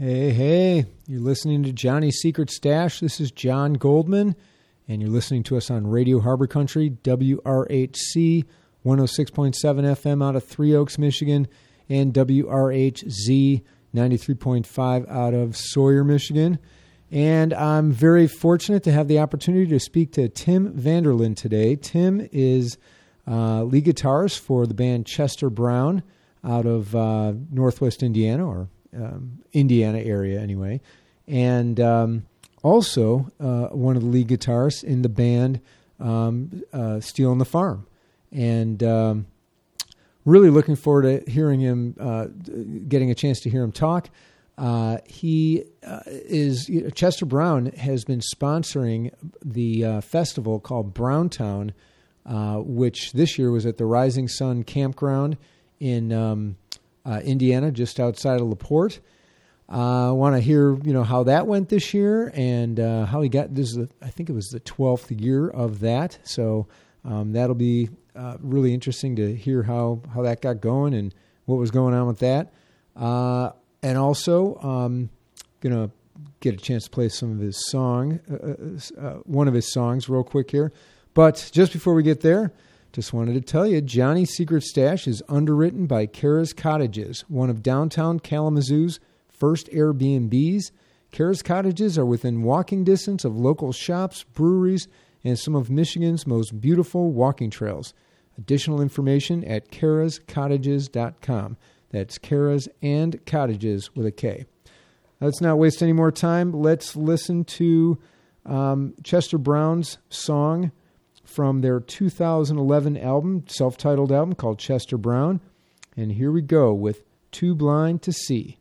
Hey, hey, you're listening to Johnny's Secret Stash. This is John Goldman, and you're listening to us on Radio Harbor Country, WRHC 106.7 FM out of Three Oaks, Michigan, and WRHZ 93.5 out of Sawyer, Michigan. And I'm very fortunate to have the opportunity to speak to Tim Vanderlyn today. Tim is uh, lead guitarist for the band Chester Brown out of uh, Northwest Indiana or um, Indiana area, anyway. And um, also uh, one of the lead guitarists in the band um, uh, Stealing the Farm. And um, really looking forward to hearing him, uh, getting a chance to hear him talk. Uh, he uh, is Chester Brown has been sponsoring the uh, festival called Browntown, which this year was at the Rising Sun Campground in um, uh, Indiana, just outside of La Porte. I want to hear you know how that went this year and how he got this. Is the, I think it was the twelfth year of that, so um, that'll be really interesting to hear how how that got going and what was going on with that and also um, gonna get a chance to play some of his song, uh, uh, uh, one of his songs, real quick here. But just before we get there, just wanted to tell you, Johnny's Secret Stash is underwritten by Kara's Cottages, one of downtown Kalamazoo's first Airbnbs. Kara's Cottages are within walking distance of local shops, breweries, and some of Michigan's most beautiful walking trails. Additional information at karascottages.com. That's Kara's and Cottages with a K. Let's not waste any more time. Let's listen to um, Chester Brown's song from their 2011 album, self titled album called Chester Brown. And here we go with Too Blind to See.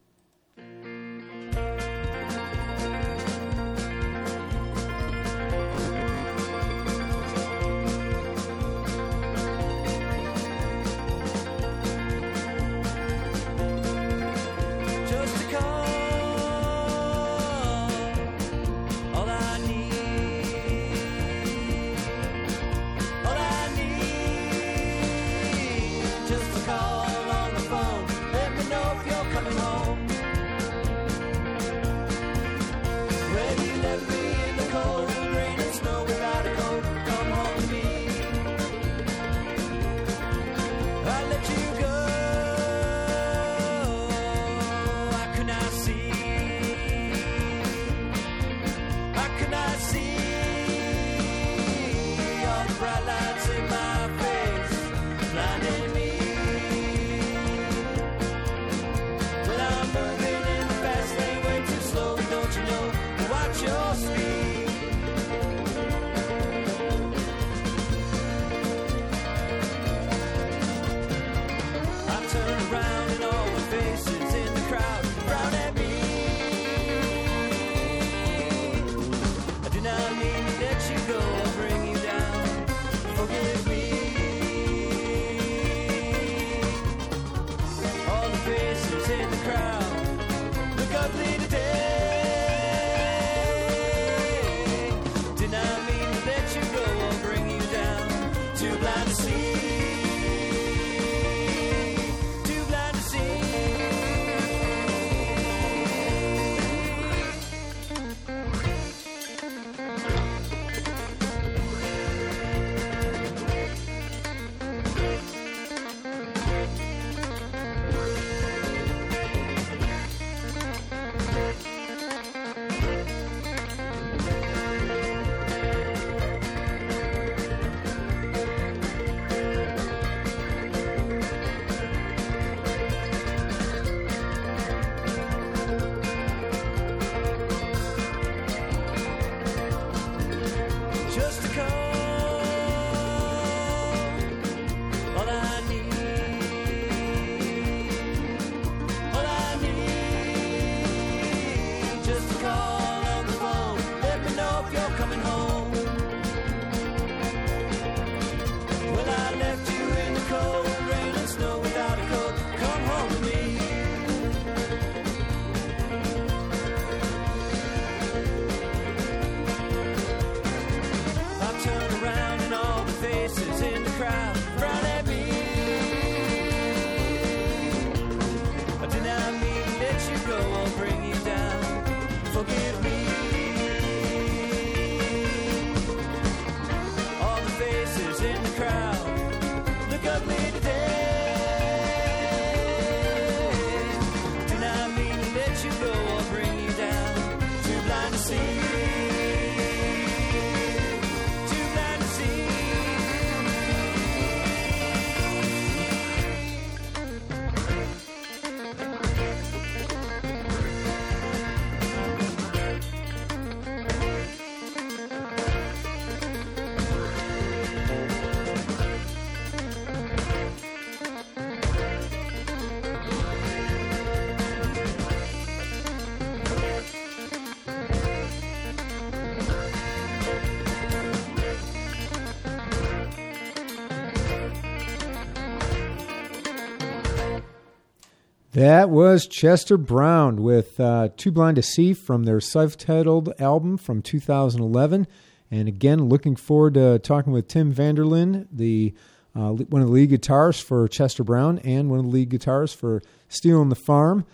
That was Chester Brown with uh, Too Blind to See from their self titled album from 2011. And again, looking forward to talking with Tim Vanderlyn, the uh, one of the lead guitarists for Chester Brown and one of the lead guitarists for Stealing the Farm.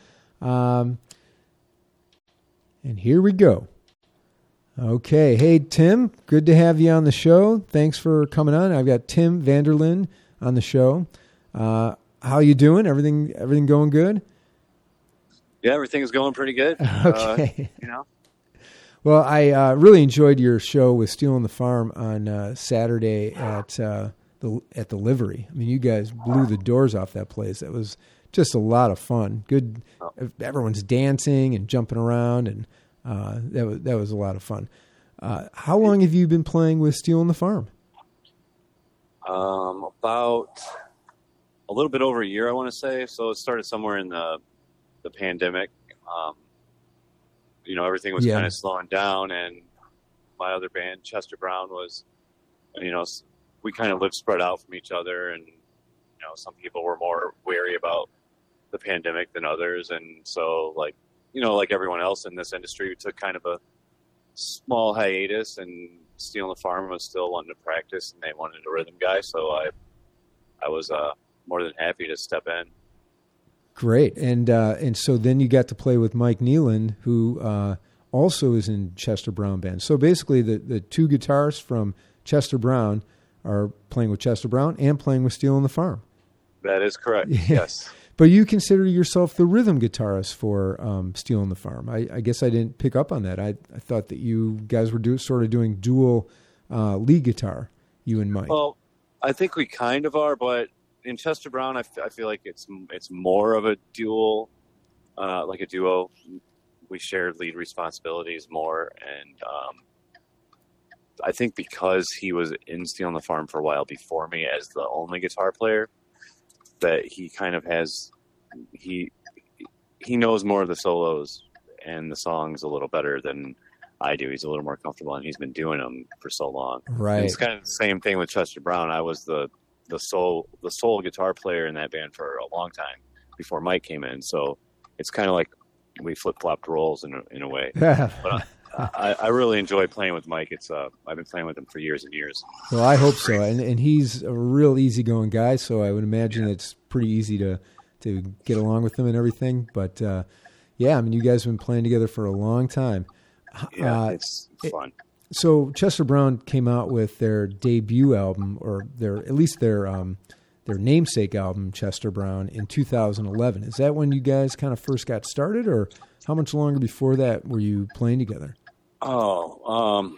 Um, and here we go. Okay. Hey, Tim, good to have you on the show. Thanks for coming on. I've got Tim Vanderlyn on the show. Uh, how you doing? Everything everything going good? Yeah, everything is going pretty good. Okay. Uh, you know. Well, I uh, really enjoyed your show with Stealing the Farm on uh, Saturday at uh, the at the Livery. I mean, you guys blew the doors off that place. That was just a lot of fun. Good, everyone's dancing and jumping around, and uh, that was that was a lot of fun. Uh, how long have you been playing with Stealing the Farm? Um, about a little bit over a year, I want to say. So it started somewhere in the the pandemic. Um, you know, everything was Yeah. kind of slowing down, and my other band, Chester Brown, was, you know, we kind of lived spread out from each other, and you know, some people were more wary about the pandemic than others, and so like, you know, like everyone else in this industry, we took kind of a small hiatus, and Stealing the Farm was still wanting to practice, and they wanted a rhythm guy, so I, I was uh, more than happy to step in. Great, and uh, and so then you got to play with Mike Nealon, who uh, also is in Chester Brown band. So basically, the the two guitarists from Chester Brown are playing with Chester Brown and playing with Stealing the Farm. That is correct. Yeah. Yes. But you consider yourself the rhythm guitarist for um, Stealing the Farm. I, I guess I didn't pick up on that. I, I thought that you guys were do, sort of doing dual uh, lead guitar, you and Mike. Well, I think we kind of are, but in Chester Brown, I, f- I feel like it's it's more of a dual, uh, like a duo. We shared lead responsibilities more, and um, I think because he was in Stealing the Farm for a while before me as the only guitar player, that he kind of has he he knows more of the solos and the songs a little better than I do. He's a little more comfortable, and he's been doing them for so long. And right. It's kind of the same thing with Chester Brown. I was the the sole the sole guitar player in that band for a long time before Mike came in. So it's kind of like we flip flopped roles in a, in a way. But I, I really enjoy playing with Mike. It's uh I've been playing with him for years and years. Well, I hope so, and and he's a real easygoing guy, so I would imagine it's pretty easy to to get along with him and everything. But uh, yeah, I mean, you guys have been playing together for a long time. Yeah, Uh, it's it- fun. So Chester Brown came out with their debut album, or their at least their um, their namesake album, Chester Brown, in 2011. Is that when you guys kind of first got started, or how much longer before that were you playing together? Oh, um,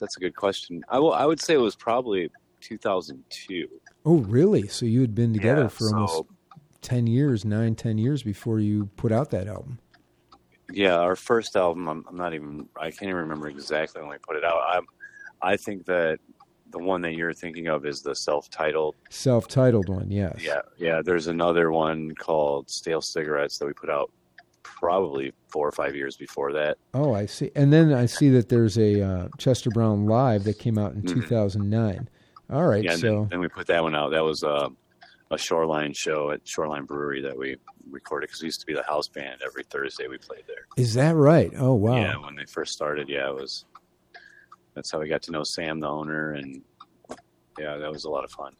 that's a good question. I will. I would say it was probably 2002. Oh, really? So you had been together Yeah, for so- almost 10 years, nine, 10 years before you put out that album. Yeah, our first album. I'm, I'm not even. I can't even remember exactly when we put it out. I, I think that the one that you're thinking of is the self-titled. Self-titled one, yes. Yeah, yeah. There's another one called Stale Cigarettes that we put out probably four or five years before that. Oh, I see. And then I see that there's a uh, Chester Brown live that came out in Mhm. 2009. All right, Yeah, so then, then we put that one out. That was uh, a Shoreline show at Shoreline Brewery that we recorded because we used to be the house band. Every Thursday we played there. is that right? Oh, wow. Yeah, when they first started, yeah, it was. That's how we got to know Sam, the owner, and yeah, that was a lot of fun.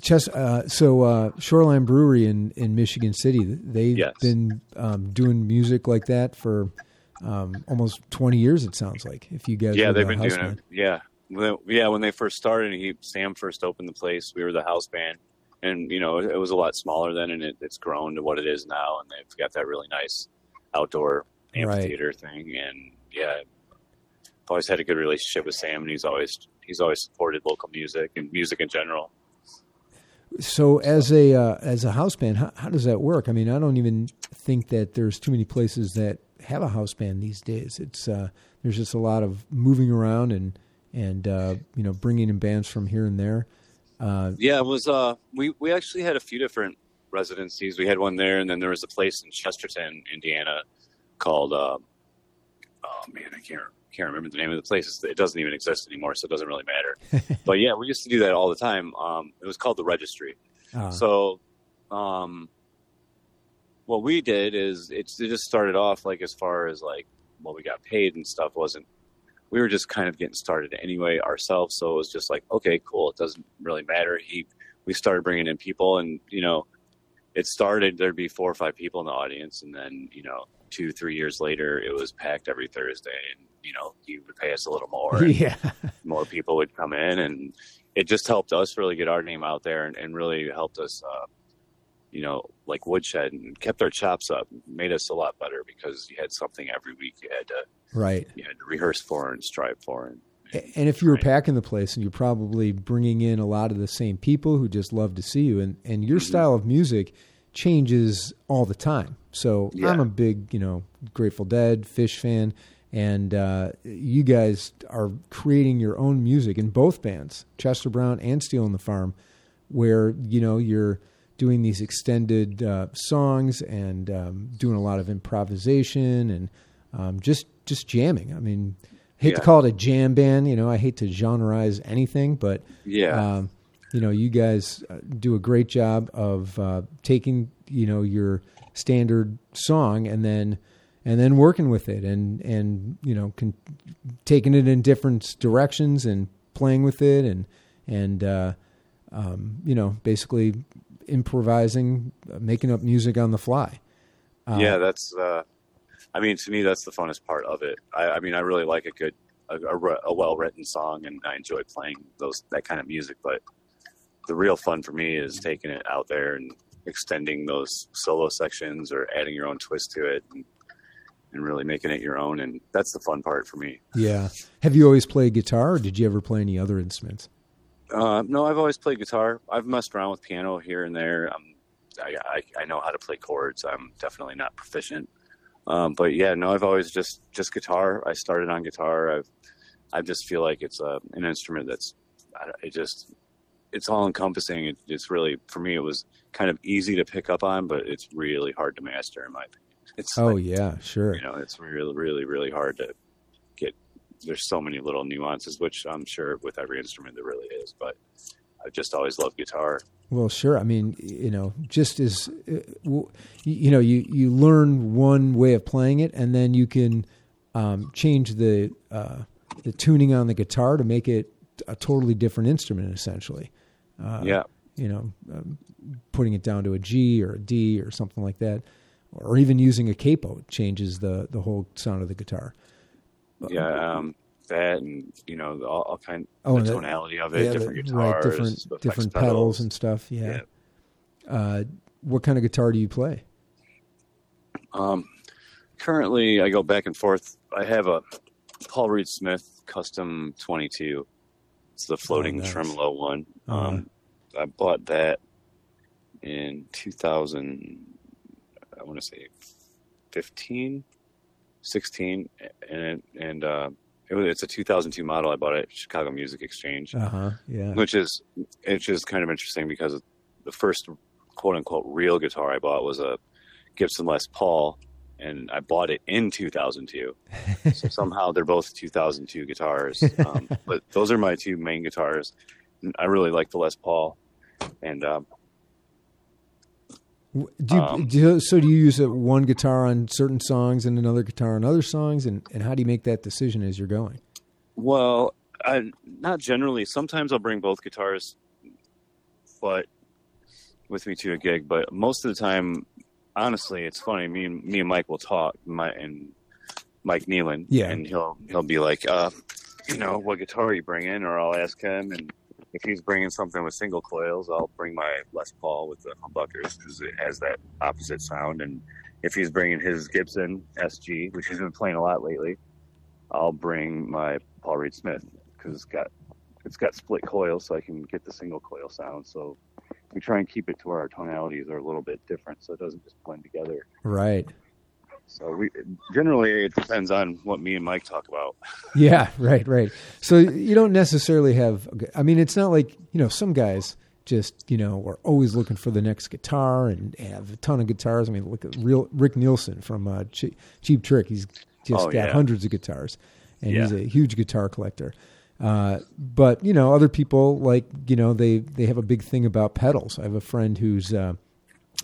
Chest, uh, so uh, Shoreline Brewery in, in Michigan City, they've Yes. been um, doing music like that for um, almost 20 years, it sounds like, if you guys yeah, they've the been doing band. it. Yeah, When- yeah. When they first started, he Sam first opened the place. We were the house band, and you know it, was a lot smaller then, and it, it's grown to what it is now. And they've got that really nice outdoor amphitheater right. thing, and yeah, I've always had a good relationship with Sam, and he's always he's always supported local music and music in general. So, as a uh, as a house band, how, how does that work? I mean, I don't even think that there's too many places that have a house band these days. It's uh, there's just a lot of moving around and and uh, you know bringing in bands from here and there. Uh, yeah, it was. Uh, we we actually had a few different residencies. We had one there, and then there was a place in Chesterton, Indiana, called. Uh, oh man, I can't can't remember the name of the place. It doesn't even exist anymore, so it doesn't really matter. but yeah, we used to do that all the time. Um, it was called the Registry. Uh-huh. So, um, what we did is it, it just started off like as far as like what we got paid and stuff wasn't we were just kind of getting started anyway ourselves. So it was just like, okay, cool. It doesn't really matter. He, we started bringing in people and, you know, it started, there'd be four or five people in the audience. And then, you know, two, three years later, it was packed every Thursday and, you know, he would pay us a little more. yeah. more people would come in and it just helped us really get our name out there and, and really helped us, uh, you know, like Woodshed and kept our chops up, made us a lot better because you had something every week you had to right you had to rehearse for and strive for. And, and if you were packing the place and you're probably bringing in a lot of the same people who just love to see you and, and your mm-hmm. style of music changes all the time. So yeah. I'm a big, you know, Grateful Dead, Phish fan, and uh, you guys are creating your own music in both bands, Chester Brown and Steel Stealing the Farm, where you know you're doing these extended uh, songs and um, doing a lot of improvisation and um, just just jamming. I mean, I hate yeah. to call it a jam band. You know, I hate to genreize anything, but yeah, um, you know, you guys uh, do a great job of uh, taking you know your standard song and then and then working with it and and you know con- taking it in different directions and playing with it and and uh, um, you know basically improvising, uh, making up music on the fly. Uh, yeah, that's. Uh, I mean, to me, that's the funnest part of it. I, I mean, I really like a good, a, a, a well written song, and I enjoy playing those that kind of music. But the real fun for me is taking it out there and extending those solo sections or adding your own twist to it. And, and really making it your own and that's the fun part for me yeah have you always played guitar or did you ever play any other instruments uh, no, I've always played guitar. I've messed around with piano here and there. Um, I, I, I know how to play chords. I'm definitely not proficient. Um, but yeah, no, I've always just just guitar. I started on guitar. I've I just feel like it's a, uh, an instrument that's it just it's all encompassing. It, it's really for me it was kind of easy to pick up on, but it's really hard to master in my opinion. It's oh like, yeah, sure. You know, it's really really really hard to there's so many little nuances, which I'm sure with every instrument there really is. But I just always loved guitar. Well, sure. I mean, you know, just as uh, you know, you you learn one way of playing it, and then you can um, change the uh, the tuning on the guitar to make it a totally different instrument, essentially. Uh, yeah. You know, um, putting it down to a G or a D or something like that, or even using a capo changes the the whole sound of the guitar yeah, um, that and you know all, all kind oh, the tonality of it, yeah, different the, guitars, right, different different pedals. pedals. and stuff. Yeah. yeah. Uh, what kind of guitar do you play? Um, currently, I go back and forth. I have a Paul Reed Smith Custom 22. It's the floating oh, nice. tremolo one. Uh-huh. Um, I bought that in 2000. I want to say 15 16, and and uh, it was, it's a 2002 model. I bought it at Chicago Music Exchange. Uh-huh, yeah. Which is it's just kind of interesting because the first quote unquote real guitar I bought was a Gibson Les Paul, and I bought it in 2002. so somehow they're both 2002 guitars. Um, but those are my two main guitars. I really like the Les Paul, and um, do you, um, do so do you use a, one guitar on certain songs and another guitar on other songs, and, and how do you make that decision as you're going? Well, I, not generally. Sometimes I'll bring both guitars, but with me to a gig. But most of the time, honestly, it's funny. Me and me and Mike will talk. My and Mike Nealon, yeah, and he'll he'll be like, uh, you know, what guitar are you bringing? Or I'll ask him, and if he's bringing something with single coils, I'll bring my Les Paul with the humbuckers because it has that opposite sound and if he's bringing his Gibson SG, which he's been playing a lot lately, I'll bring my Paul Reed Smith because it's got it's got split coils, so I can get the single coil sound. So we try and keep it to where our tonalities are a little bit different, so it doesn't just blend together. Right. So we generally it depends on what me and Mike talk about. Yeah, right, right. So you don't necessarily have. I mean, it's not like you know some guys just you know are always looking for the next guitar and have a ton of guitars. I mean, look at real Rick Nielsen from uh, Cheap, Cheap Trick. He's just Oh, got yeah. hundreds of guitars, and he's a huge guitar collector. Uh, but you know, other people like you know they they have a big thing about pedals. I have a friend who's uh,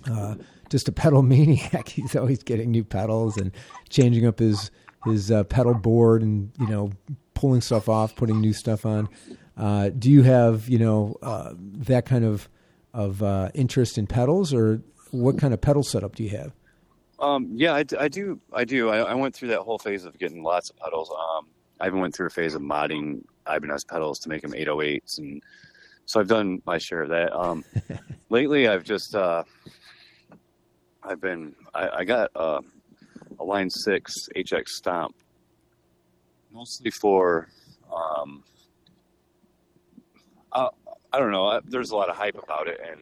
uh, just a pedal maniac. He's always getting new pedals and changing up his his uh, pedal board and you know pulling stuff off, putting new stuff on. Uh, do you have you know uh, that kind of of uh, interest in pedals, or what kind of pedal setup do you have? Um, yeah, I, I do. I do. I, I went through that whole phase of getting lots of pedals. Um, I even went through a phase of modding Ibanez pedals to make them 808s, and so I've done my share of that. Um, lately, I've just uh, I've been I, I got uh, a Line Six HX Stomp, mostly for um, uh, I don't know. I, there's a lot of hype about it, and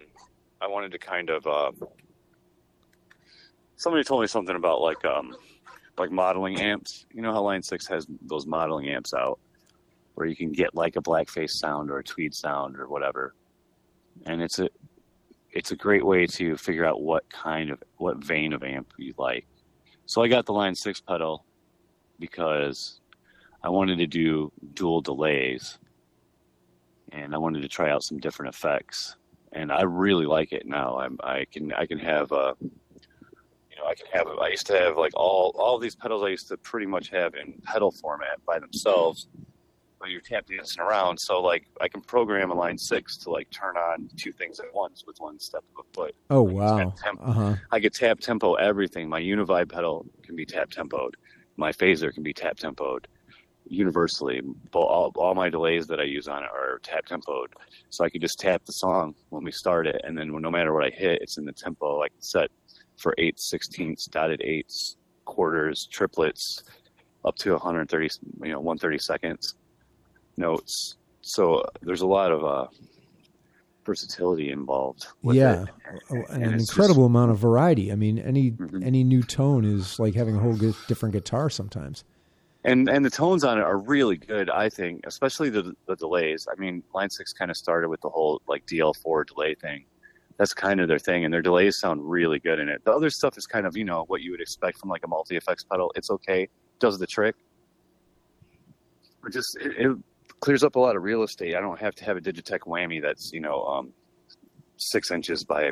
I wanted to kind of. Uh, somebody told me something about like um like modeling amps. You know how Line Six has those modeling amps out where you can get like a blackface sound or a tweed sound or whatever. And it's a it's a great way to figure out what kind of what vein of amp you like. So I got the Line Six pedal because I wanted to do dual delays and I wanted to try out some different effects. And I really like it now. I'm, I can I can have uh, you know, I can have. I used to have like all all these pedals. I used to pretty much have in pedal format by themselves, but you're tap dancing around. So like, I can program a line six to like turn on two things at once with one step of a foot. Oh Like, wow! temp- Uh huh. I could tap tempo everything. My Univibe pedal can be tap tempoed. My phaser can be tap tempoed universally. But all, all my delays that I use on it are tap tempoed. So I can just tap the song when we start it, and then no matter what I hit, it's in the tempo I can set for eighths, sixteenths, dotted eighths, quarters, triplets, up to 130, you know, 130 seconds notes. So there's a lot of uh, versatility involved. With Yeah, it. Oh, and an incredible amount of variety. I mean, any Mhm. any new tone is like having a whole different guitar sometimes. and and the tones on it are really good i think especially the the delays i mean line 6 kind of started with the whole like dl4 delay thing that's kind of their thing and their delays sound really good in it the other stuff is kind of you know what you would expect from like a multi effects pedal it's okay does the trick it just it, it clears up a lot of real estate i don't have to have a digitech whammy that's you know um six inches by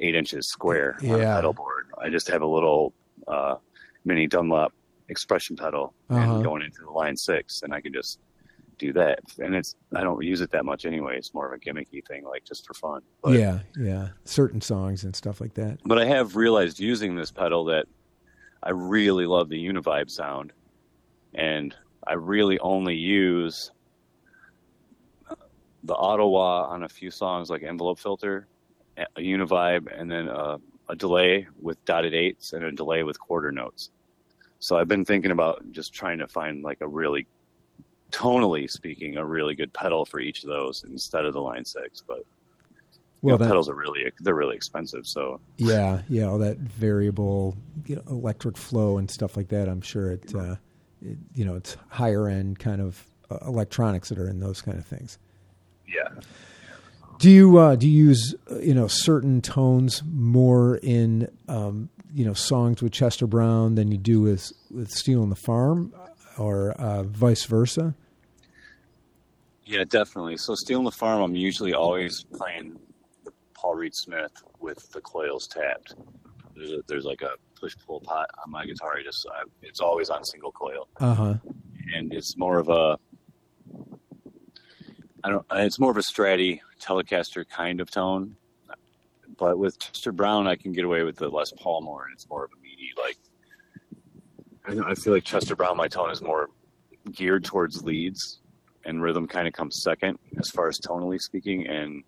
eight inches square on a pedal board i just have a little uh mini dunlop expression pedal Uh-huh. and going into the line six, and I can just do that. And it's I don't use it that much anyway. It's more of a gimmicky thing, like just for fun. But, yeah, yeah, certain songs and stuff like that. But I have realized using this pedal that I really love the Univibe sound, and I really only use the auto-wah on a few songs like Envelope Filter, a Univibe, and then uh, a delay with dotted eights and a delay with quarter notes. So I've been thinking about just trying to find like a really, tonally speaking, a really good pedal for each of those instead of the Line Six. But Well, you know, that, pedals are really they're really expensive. So yeah, yeah, all that variable you know, electric flow and stuff like that. I'm sure it, uh, it you know, it's higher end kind of uh, electronics that are in those kind of things. yeah. Do you uh, do you use uh, you know certain tones more in um, you know songs with Chester Brown than you do with with Stealing the Farm, or uh, vice versa? Yeah, definitely. So stealing the farm, I'm usually always playing the Paul Reed Smith with the coils tapped. There's, a, there's like a push pull pot on my guitar. I just I, it's always on single coil, Uh huh. and it's more of a I don't. It's more of a Stratty Telecaster kind of tone. But with Chester Brown, I can get away with the Les Paul more, and it's more of a meaty like. I, I feel like Chester Brown, my tone is more geared towards leads, and rhythm kind of comes second as far as tonally speaking. And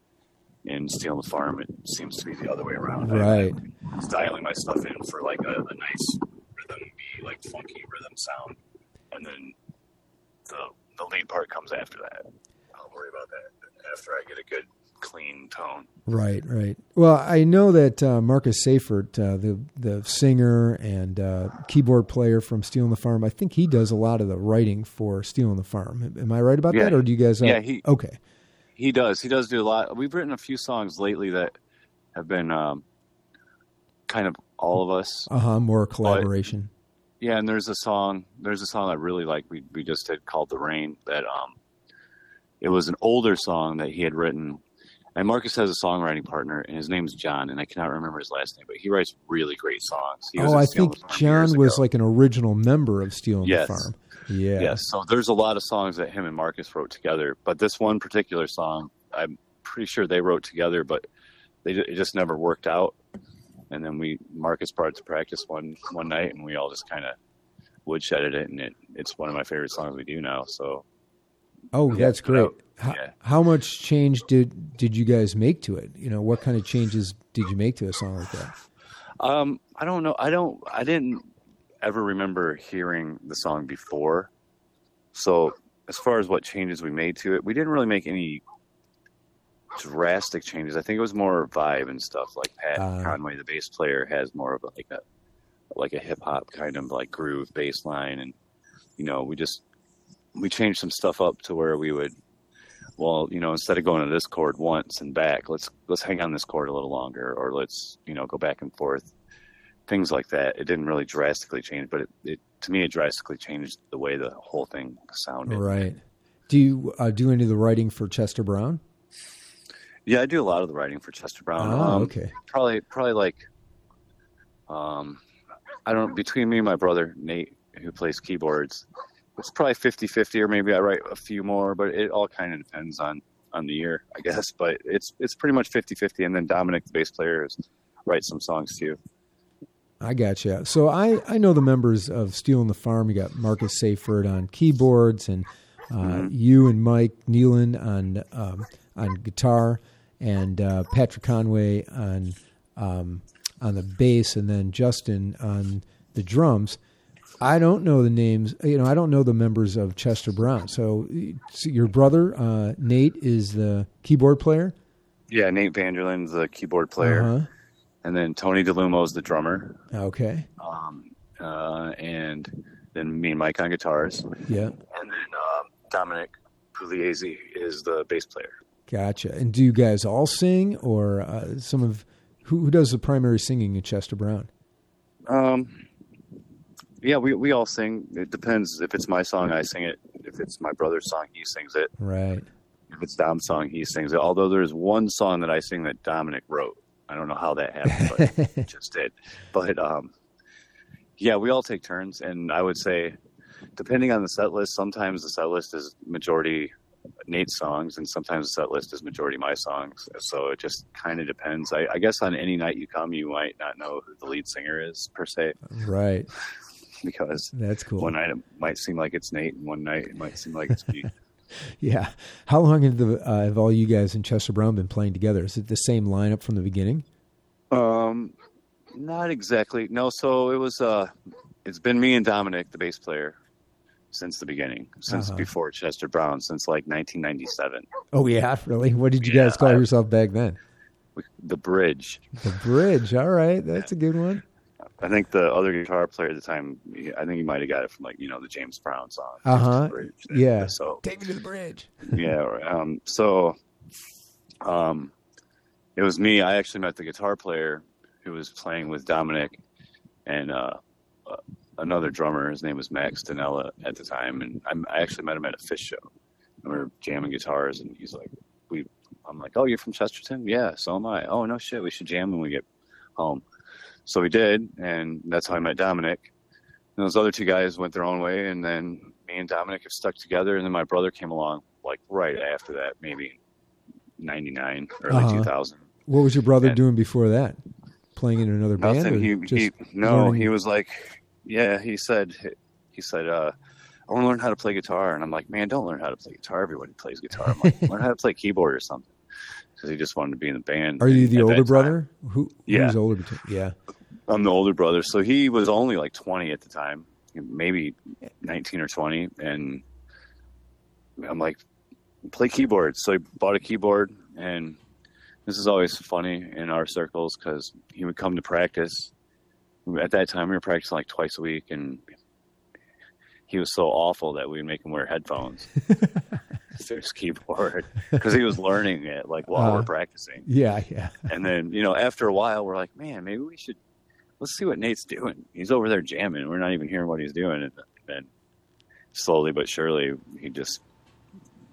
in Stealing the Farm, it seems to be the other way around. Right. I'm dialing my stuff in for like a, a nice rhythm, be like funky rhythm sound, and then the the lead part comes after that. I'll worry about that after I get a good clean tone. Right, right. Well, I know that uh, Marcus Seifert, uh, the the singer and uh, keyboard player from Stealing the Farm, I think he does a lot of the writing for Stealing the Farm. Am I right about Yeah. that, or do you guys? Uh, Yeah, he- okay. He does. He does do a lot. We've written a few songs lately that have been um, kind of all of us. Uh huh. More collaboration. Yeah, and there's a song. There's a song I really like. We we just did called "The Rain." That um, it was an older song that he had written. And Marcus has a songwriting partner, and his name's John, and I cannot remember his last name, but he writes really great songs. He oh, I think John was ago. like an original member of Stealing Yes. the Farm. Yeah. Yes. So there's a lot of songs that him and Marcus wrote together, but this one particular song, I'm pretty sure they wrote together, but they it just never worked out. And then we Marcus brought it to practice one one night, and we all just kind of woodshedded it, and it it's one of my favorite songs we do now. So Oh, Yeah, that's great. How, yeah. how much change did did you guys make to it? You know, what kind of changes did you make to a song like that? Um, I don't know. I don't. I didn't ever remember hearing the song before. So as far as what changes we made to it, we didn't really make any drastic changes. I think it was more vibe and stuff. Like Pat Uh. Conway, the bass player, has more of like a like a hip hop kind of like groove bass line, and you know, we just we changed some stuff up to where we would. Well, you know, instead of going to this chord once and back, let's let's hang on this chord a little longer, or let's you know go back and forth things like that. It didn't really drastically change, but it, it to me it drastically changed the way the whole thing sounded. Right. Do you uh, do any of the writing for Chester Brown? Yeah, I do a lot of the writing for Chester Brown. Oh, Um, okay. Probably probably like um I don't between me and my brother Nate who plays keyboards, it's probably 50-50 or maybe I write a few more, but it all kind of depends on on the year, I guess, but it's it's pretty much 50-50 and then Dominic the bass player is writes some songs too. I got you. So I, I know the members of Steel Stealing the Farm. You got Marcus Seifert on keyboards, and uh, Mm-hmm. you and Mike Nealon on um, on guitar, and uh, Patrick Conway on um, on the bass, and then Justin on the drums. I don't know the names. You know, I don't know the members of Chester Brown. So, so your brother uh, Nate is the keyboard player. Yeah, Nate Vanderland's the keyboard player. Uh-huh. And then Tony DeLumo is the drummer. Okay. um, uh, and then me and Mike on guitars, Yeah. and then um, Dominic Pugliese is the bass player. Gotcha. And do you guys all sing, or uh, some of who, who does the primary singing in Chester Brown? Um, yeah, we we all sing. It depends. If it's my song, I sing it. If it's my brother's song, he sings it. Right. If it's Dom's song, he sings it. Although there's one song that I sing that Dominic wrote. I don't know how that happened, but it just did. But um, yeah, we all take turns, and I would say, depending on the set list, sometimes the set list is majority Nate's songs, and sometimes the set list is majority my songs. So it just kind of depends. I, I guess on any night you come, you might not know who the lead singer is per se, Right. because That's cool. one night it might seem like it's Nate, and one night it might seem like it's me. Yeah. How long have, the, uh, have all you guys in Chester Brown been playing together? Is it the same lineup from the beginning? Um, not exactly. No, so it was. Uh, it's been me and Dominic, the bass player, since the beginning, since Uh-huh. before Chester Brown, since like 1997. Oh yeah, really? What did you Yeah, guys call I- yourself back then? The Bridge. The Bridge. All right, that's a good one. I think the other guitar player at the time, I think he might have got it from like you know the James Brown song. Uh-huh. Yeah. So Take me to the bridge. yeah. Um. So, um, it was me. I actually met the guitar player who was playing with Dominic and uh, uh, another drummer. His name was Max Danella at the time, and I'm, I actually met him at a Phish show. And we were jamming guitars, and he's like, "We." I'm like, "Oh, you're from Chesterton? Yeah, so am I. Oh, no shit, we should jam when we get home." So we did, and that's how I met Dominic. And those other two guys went their own way, and then me and Dominic have stuck together. And then my brother came along, like right after that, maybe '99, early Uh-huh. 2000. What was your brother And- doing before that? Playing in another band? Nothing. or He, he no. learning- He was like, yeah. He said, he said, uh, I want to learn how to play guitar, and I'm like, man, don't learn how to play guitar. Everybody plays guitar. I'm like, learn how to play keyboard or something. Because he just wanted to be in the band. Are you the older time. brother? Who? Yeah. Who's older? Yeah. I'm the older brother, so he was only like 20 at the time, maybe 19 or 20, and I'm like, play keyboard. So I bought a keyboard, and this is always funny in our circles because he would come to practice. At that time, we were practicing like twice a week, and he was so awful that we would make him wear headphones to his keyboard because he was learning it like while Uh. we're practicing. Yeah. Yeah. And then, you know, after a while, we're like, man, maybe we should let's see what Nate's doing. He's over there jamming. We're not even hearing what he's doing. And then slowly but surely, he just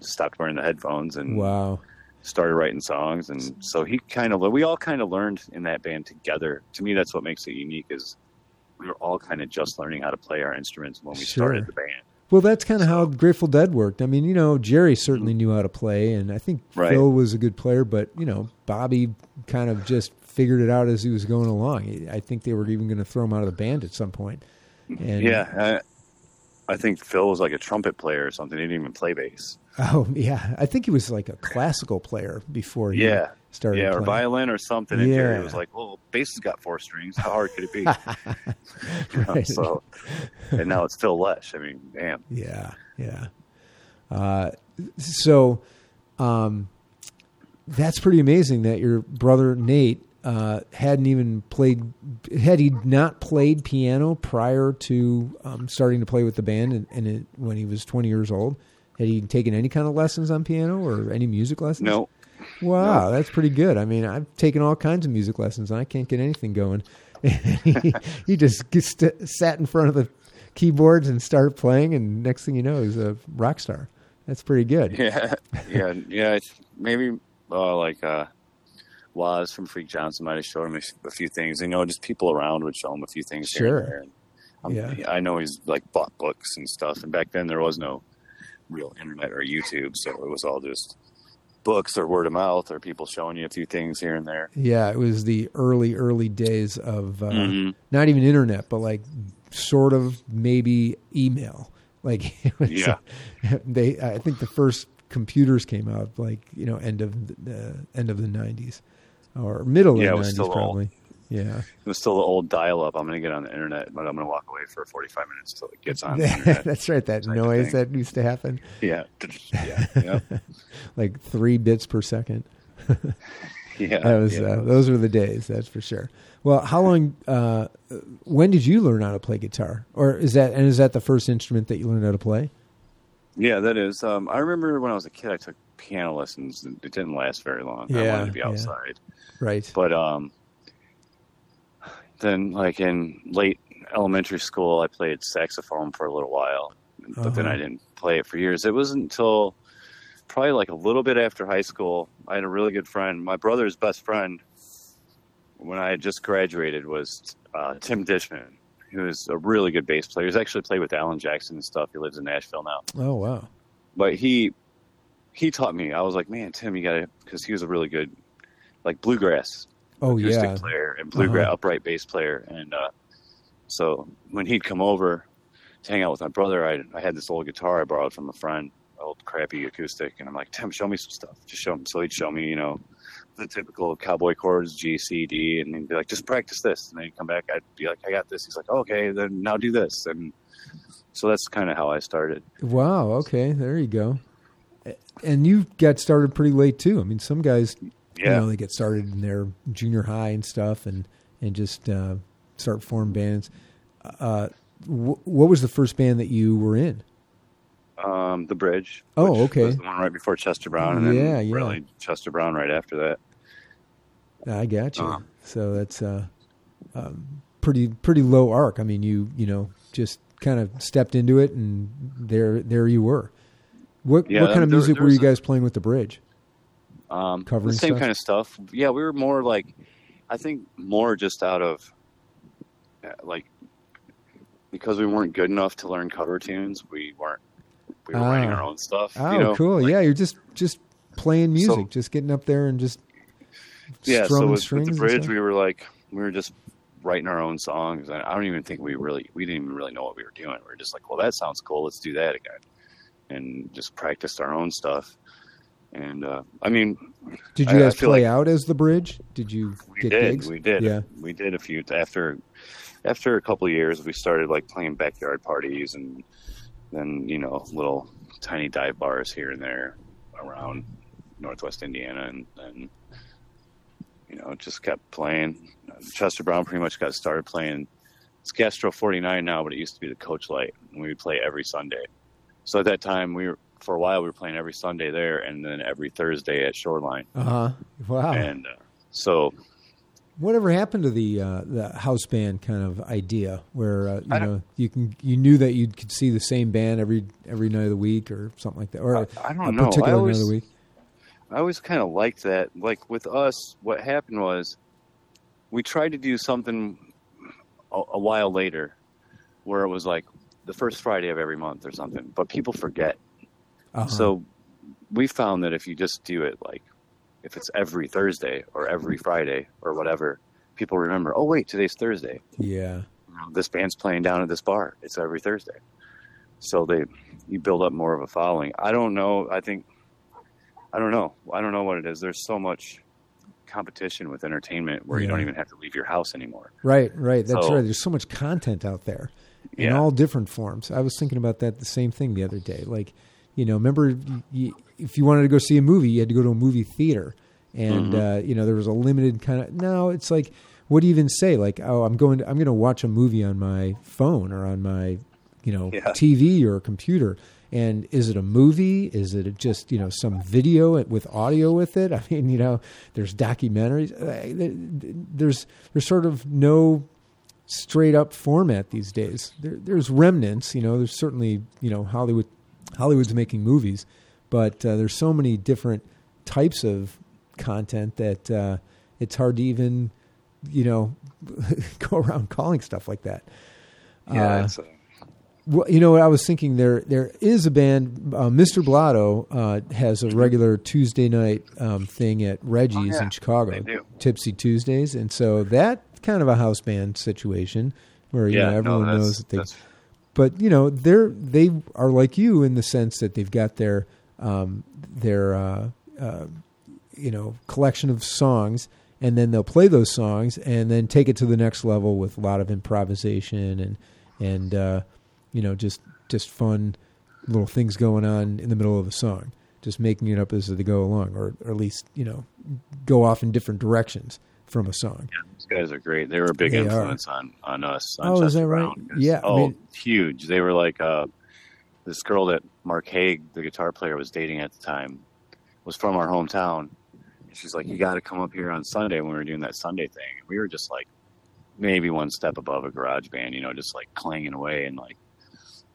stopped wearing the headphones and Wow. started writing songs. And so he kind of, we all kind of learned in that band together. To me, that's what makes it unique is we were all kind of just learning how to play our instruments when we Sure. started the band. Well, that's kind of how Grateful Dead worked. I mean, you know, Jerry certainly mm-hmm. knew how to play, and I think Right. Phil was a good player, but you know, Bobby kind of just figured it out as he was going along. I think they were even going to throw him out of the band at some point. And, yeah. I, I think Phil was like a trumpet player or something. He didn't even play bass. Oh, yeah. I think he was like a classical player before he Yeah. Started. yeah, or violin or something. And Jerry Yeah. was like, "Well, bass has got four strings. How hard could it be?" You know, Right. So, and now it's Phil Lesh. I mean, damn. Yeah, yeah. Uh, so, um, that's pretty amazing that your brother Nate uh, hadn't even played. Had he not played piano prior to um, starting to play with the band, and, and it, when he was twenty years old, had he taken any kind of lessons on piano or any music lessons? No, Wow, that's pretty good. I mean, I've taken all kinds of music lessons, and I can't get anything going. he, he just st- sat in front of the keyboards and started playing, and next thing you know, he's a rock star. That's pretty good. yeah, yeah, yeah. It's maybe uh, like uh, Waz from Freak Johnson might have showed him a few things. You know, just people around would show him a few things. here and Sure. Um, Yeah. I know he's like bought books and stuff, and back then there was no real internet or YouTube, so it was all just books or word of mouth or people showing you a few things here and there. Yeah, it was the early, early days of uh, Mhm. not even internet, but like sort of maybe email. Like Yeah. they. I think the first computers came out like you know end of the end of the nineties or middle Yeah, of the nineties old. Yeah. It was still the old dial-up. I'm going to get on the internet, but I'm going to walk away for 45 minutes until it gets on. That's right. That noise that used to happen, yeah, yeah, yeah, like three bits per second. yeah. That was yeah. uh, those were the days. That's for sure. Well, how long? Uh, when did you learn how to play guitar, or is that and is that the first instrument that you learned how to play? Yeah, that is. Um, I remember when I was a kid, I took piano lessons. and It didn't last very long. I wanted to be yeah. outside, Right. but um, then like in late elementary school, I played saxophone for a little while, but then Uh-huh. I didn't play it for years. It wasn't until probably like a little bit after high school. I had a really good friend. My brother's best friend when I had just graduated was uh, Tim Dishman. He was a really good bass player. He's actually played with Alan Jackson and stuff. He lives in Nashville now Oh wow. but he he taught me. I was like, man, Tim, you got to because he was a really good like bluegrass Oh acoustic yeah. player and bluegrass Uh-huh. upright bass player, and uh, so when he'd come over to hang out with my brother, I I had this old guitar I borrowed from a friend, old crappy acoustic, and I'm like, Tim, show me some stuff. Just show him. So he'd show me, you know. The typical cowboy chords, G, C, D, and he'd be like, "Just practice this." And then he'd come back. I'd be like, "I got this." He's like, "Okay, then now do this." And so that's kind of how I started. Wow. Okay. There you go. And you got started pretty late too. I mean, some guys, Yeah. you know, they get started in their junior high and stuff, and and just uh, start forming bands. Uh, wh- what was the first band that you were in? Um, the Bridge. Oh, okay. Was the one right before Chester Brown, and then Yeah, yeah. really Chester Brown right after that. I got you. Uh-huh. So that's uh, um, pretty pretty low arc. I mean, you you know just kind of stepped into it, and there there you were. What Yeah, what kind of music there were you was a- guys playing with the bridge? Um, Covering the same stuff? kind of stuff. Yeah, we were more like, I think more just out of, uh, like, because we weren't good enough to learn cover tunes. We weren't. We were writing Ah. our own stuff. Oh, you know? cool! Like, yeah, you're just just playing music, So- just getting up there and just yeah. So with, with the bridge, we were like, we were just writing our own songs. I I don't even think we really, we didn't even really know what we were doing. We were just like, well, that sounds cool. Let's do that again, and just practiced our own stuff. And uh, I mean, Did you guys play like- out as the bridge? Did you we did, gigs? we did, Yeah. we did a few after after a couple of years. We started like playing backyard parties and then you know little tiny dive bars here and there around Northwest Indiana, and and you know just kept playing. Chester Brown pretty much got started playing. It's Gastro 49 now, but it used to be the Coach Light, and we would play every Sunday. So at that time, we were for a while we were playing every Sunday there, and then every Thursday at Shoreline. Uh huh. Wow. And uh, so Whatever happened to the uh, the house band kind of idea, where uh, you know you can you knew that you could see the same band every every night of the week or something like that, or I- I don't a know. I particular always- night of the week. I always kind of liked that. Like with us, what happened was we tried to do something a, a while later where it was like the first Friday of every month or something, but people forget. Uh-huh. So we found that if you just do it like if it's every Thursday or every Friday or whatever, people remember, oh, wait, today's Thursday. yeah, You know, this band's playing down at this bar. It's every Thursday. So they, you build up more of a following. I don't know. I think, I don't know. I don't know what it is. There's so much competition with entertainment where you don't even have to leave your house anymore. right, right. That's So- right. There's so much content out there in Yeah. all different forms. I was thinking about that the same thing the other day. Like, you know, remember you, if you wanted to go see a movie, you had to go to a movie theater, and Mm-hmm. uh, you know there was a limited kind of. Now it's like, what do you even say? Like, oh, I'm going. To, I'm going to watch a movie on my phone or on my, you know, Yeah. TV or computer. And is it a movie? Is it just you know some video with audio with it? I mean, you know, there's documentaries. Uh, There's there's sort of no straight up format these days. There, there's remnants, you know. There's certainly you know Hollywood, Hollywood's making movies, but uh, there's so many different types of content that uh, it's hard to even you know go around calling stuff like that. It's, uh, well, you know what I was thinking there there is a band uh, Mr. Blotto uh, has a regular Tuesday night um, thing at Reggie's Oh, yeah. in Chicago, They do. Tipsy Tuesdays, and so that kind of a house band situation where you yeah, know everyone no, knows that they but you know they're they are like you in the sense that they've got their um, their uh, uh, you know collection of songs and then they'll play those songs and then take it to the next level with a lot of improvisation and and uh, you know just just fun little things going on in the middle of a song just making it up as they go along or, or at least you know go off in different directions from a song These guys are great. They were a big They are. influence on on us. On Oh, is that right? Brown, Yeah, I Oh, mean- huge. They were like uh, this girl that Mark Haig, the guitar player, was dating at the time, was from our hometown. She's like, "You got to come up here on Sunday when we were doing that Sunday thing." And we were just like, maybe one step above a garage band, you know, just like clanging away in like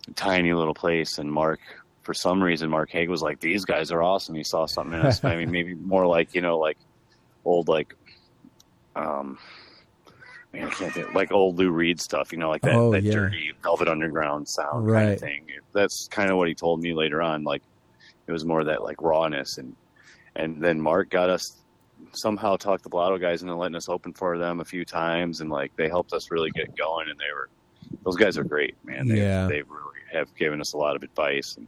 a tiny little place. And Mark, for some reason, Mark Haig was like, "These guys are awesome." He saw something in us. I mean, maybe more like you know, like old like um man, I can't think like old Lou Reed stuff, you know, like that, Oh, that yeah. dirty Velvet Underground sound kind of thing. That's kind of what he told me later on. Like it was more that like rawness and and then Mark got us somehow talked the Blotto guys into letting us open for them a few times and like they helped us really get going and they were those guys are great, man. They Yeah. they really have given us a lot of advice and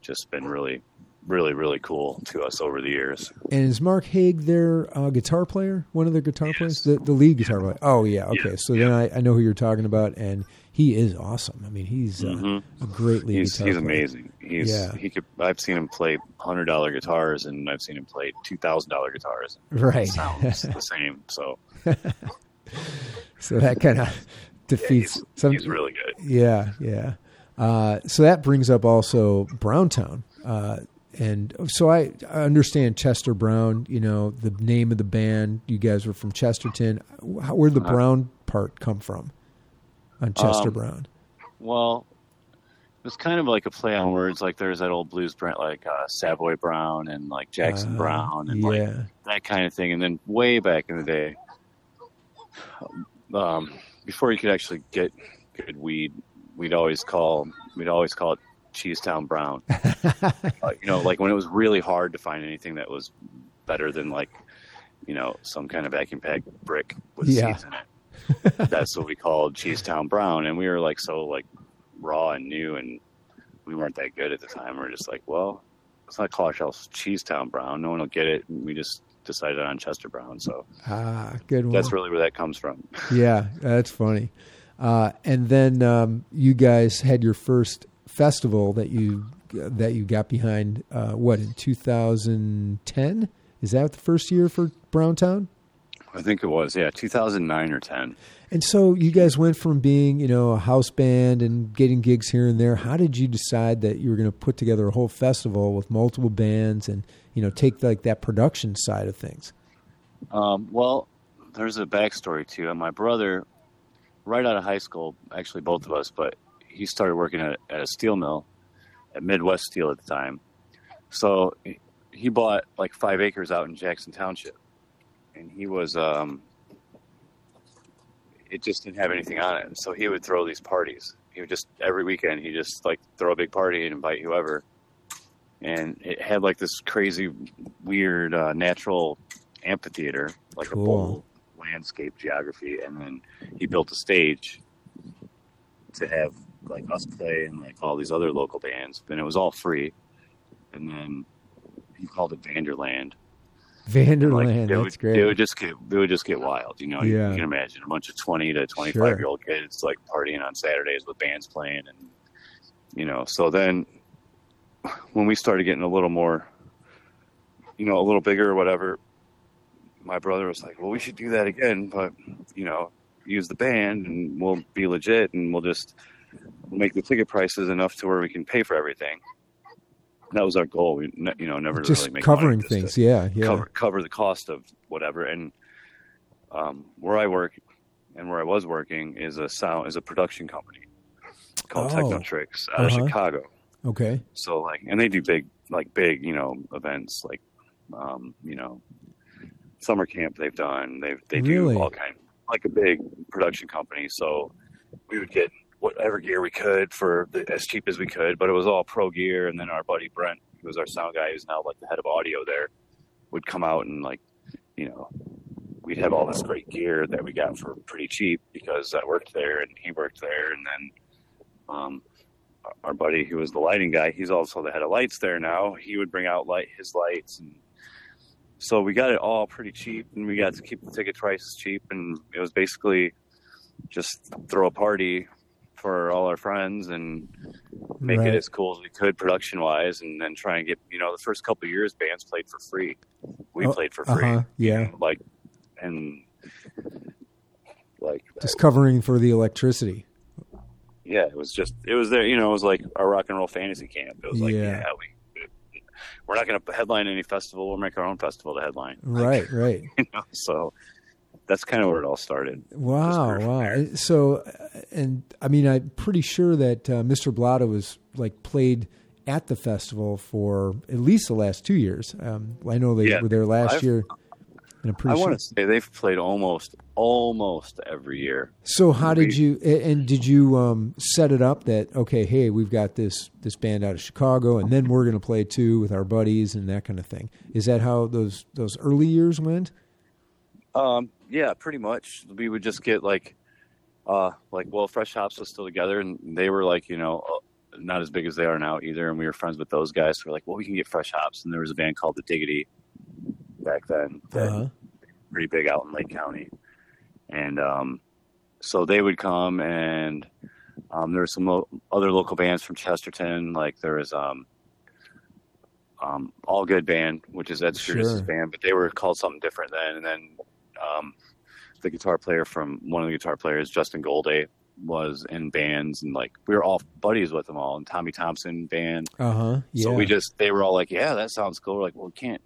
just been really really really cool to us over the years. And is Mark Haig their uh, guitar player? One of their guitar players, the, the lead guitar player. Oh yeah, okay. Yeah, So then I, I know who you're talking about, and he is awesome. I mean, he's uh, Mhm. a great lead He's guitar. he's player. amazing. He's Yeah. he could. I've seen him play hundred dollar guitars, and I've seen him play two thousand dollar guitars. Right. Sounds the same. So So that kind of yeah, defeats he's, some. he's really good. Yeah, yeah. Uh, so that brings up also Browntown. Uh, and so I, I understand Chester Brown, you know, the name of the band. You guys were from Chesterton. How, where'd the Uh-huh. Brown part come from on Chester Um, Brown? Well, it was kind of like a play on words. Like there's that old blues brand, like uh, Savoy Brown and like Jackson Uh, Brown, and yeah. like that kind of thing. And then way back in the day, um, before you could actually get good weed, we'd always call we'd always call it Cheesetown Brown. uh, you know, like when it was really hard to find anything that was better than like, you know, some kind of vacuum pack brick with Yeah. seeds in it. That's what we called Cheesetown Brown, and we were like so like raw and new, and we weren't that good at the time. We are just like, well, it's not Clawshell's Cheesetown Brown. No one will get it. We just decided on Chester Brown. So ah, good one. That's really where that comes from. yeah, that's funny. Uh, and then um, you guys had your first festival that you that you got behind. Uh, what in 2010? Is that the first year for Browntown? I think it was, yeah, 2009 or 10. And so you guys went from being, you know, a house band and getting gigs here and there. How did you decide that you were going to put together a whole festival with multiple bands and, you know, take like that production side of things? Um, well, there's a backstory too. My brother, right out of high school, actually both of us, but he started working at, at a steel mill at Midwest Steel at the time. So he bought like five acres out in Jackson Township, and he was um, it just didn't have anything on it. And So he would throw these parties. He would just every weekend he just like throw a big party and invite whoever. And it had like this crazy, weird, uh, natural amphitheater, like cool. a bowl landscape geography, and then he built a stage to have like us play and like all these other local bands. And it was all free. And then he called it Vanderland Vanderland, like, that's would, great. It would just get it would just get wild. You know, yeah. you, can imagine a bunch of twenty to twenty five sure. year old kids like partying on Saturdays with bands playing, and you know. So then, when we started getting a little more, you know, a little bigger or whatever, my brother was like, "Well, we should do that again, but you know, use the band and we'll be legit and we'll just make the ticket prices enough to where we can pay for everything." that was our goal. We, you know, never just really make covering things. Yeah, yeah. Cover, cover the cost of whatever. And um, where I work and where I was working is a sound is a production company called oh. Technotrix out uh-huh. of Chicago. Okay. So like, and they do big, like big, you know, events like, um, you know, summer camp they've done. They they do all kind like a big production company. So we would get whatever gear we could for the, as cheap as we could, but it was all pro gear. And then our buddy Brent, who was our sound guy, who's now like the head of audio there, would come out and like, you know, we'd have all this great gear that we got for pretty cheap because I worked there and he worked there. And then, um, our buddy who was the lighting guy, he's also the head of lights there now. He would bring out light his lights and so we got it all pretty cheap and we got to keep the ticket prices cheap and it was basically just throw a party for all our friends and make right. it as cool as we could production wise and then try and get you know the first couple years bands played for free. We oh, played for free. uh-huh. yeah like and like just covering for the electricity. Yeah it was just it was there you know it was like our rock and roll fantasy camp. It was like yeah, yeah we we're not going to headline any festival. We'll make our own festival to headline. Right like, right. you know so that's kind of where it all started. Wow, wow. So, and I mean, I'm pretty sure that uh, Mr. Blotto was like played at the festival for at least the last two years. Um, I know they yeah, were there last I've, year. And I'm pretty I sure. want to say they've played almost almost every year. So how did you and did you um, set it up that okay, hey, we've got this this band out of Chicago, and then we're going to play too with our buddies and that kind of thing. Is that how those those early years went? Um, yeah, pretty much. We would just get like, uh, like well, Fresh Hops was still together, and they were like, you know, uh, not as big as they are now either. And we were friends with those guys. So we're like, well, we can get Fresh Hops, and there was a band called the Diggity back then, uh-huh. pretty big out in Lake County, and um, so they would come, and um, there were some lo- other local bands from Chesterton, like there was um, um, All Good Band, which is Ed Sturgis's band, but they were called something different then. And then um, the guitar player from one of the guitar players, Justin Golday, was in bands and like we were all buddies with them all and Tommy Thompson band. Uh huh. Yeah. So we just they were all like, yeah, that sounds cool. We're like, well, we can't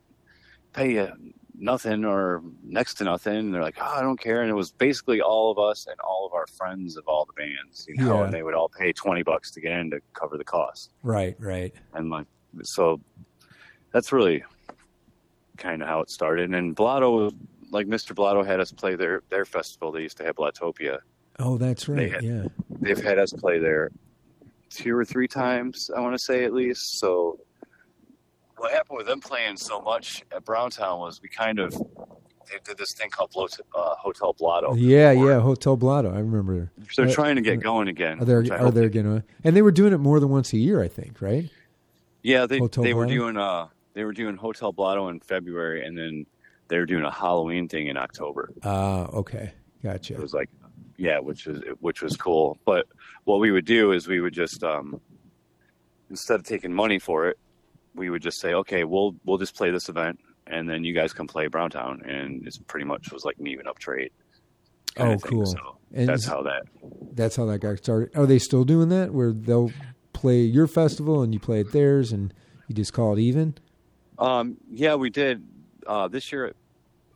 pay you nothing or next to nothing. And they're like, oh, I don't care. And it was basically all of us and all of our friends of all the bands, you know, yeah. and they would all pay twenty bucks to get in to cover the cost. Right. Right. And like so, that's really kind of how it started. And Blotto like Mr. Blotto had us play their their festival. They used to have Blottopia. Oh, that's right. Had, yeah, they've had us play there two or three times. I want to say at least. So what happened with them playing so much at Browntown was we kind of they did this thing called uh, Hotel Blotto. Yeah, before. yeah, Hotel Blotto. I remember. They're uh, trying to get going again. Are they are they going to? And they were doing it more than once a year, I think, right? Yeah, they Hotel they were doing uh they were doing Hotel Blotto in February, and then they were doing a Halloween thing in October. Ah, okay, gotcha. It was like, yeah, which was which was cool. But what we would do is we would just um instead of taking money for it, we would just say, okay, we'll we'll just play this event, and then you guys can play Browntown, and it's pretty much was like an even up trade. Oh, cool. So And that's how that. That's how that got started. Are they still doing that, where they'll play your festival and you play at theirs, and you just call it even? Um, yeah, we did uh, this year.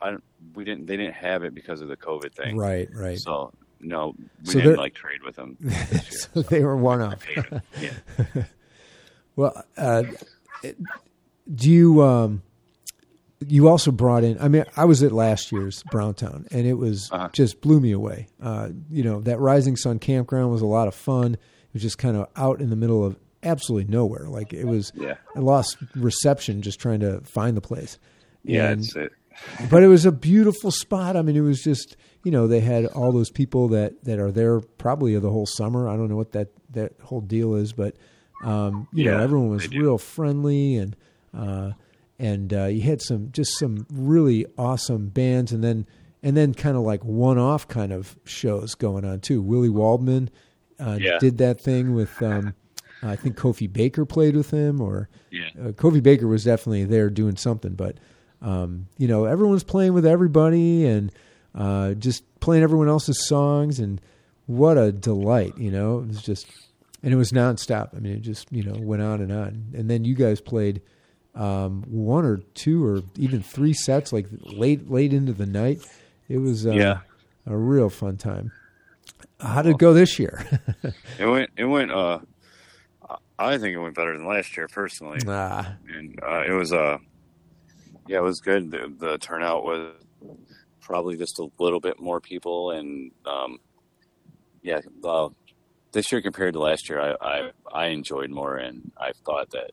I don't, we didn't. They didn't have it because of the COVID thing. Right, right. So no, we So didn't like trade with them. so they were one off. Yeah. Well, uh, do you um, you also brought in? I mean, I was at last year's Browntown, and it was Uh-huh. just blew me away. Uh, you know, that Rising Sun campground was a lot of fun. It was just kind of out in the middle of absolutely nowhere. Like it was, Yeah. I lost reception just trying to find the place. Yeah, And- it's it. but it was a beautiful spot. I mean, it was just you know they had all those people that that are there probably the whole summer. I don't know what that that whole deal is, but um, you know everyone was real friendly and uh, and uh, you had some just some really awesome bands, and then and then kind of like one off kind of shows going on too. Willie Waldman uh, Yeah. did that thing with. Um, I think Kofi Baker played with him, or Yeah. uh, Kofi Baker was definitely there doing something, but um, you know, everyone's playing with everybody and uh, just playing everyone else's songs, and what a delight! You know, it was just, and it was nonstop. I mean, it just you know went on and on, and then you guys played um, one or two or even three sets, like late late into the night. It was uh, Yeah. a real fun time. How did it go this year? It went. It went. Uh, I think it went better than last year, personally. ah, and uh, it was uh yeah it was good the, the turnout was probably just a little bit more people and um yeah this year compared to last year I, I i enjoyed more and i thought that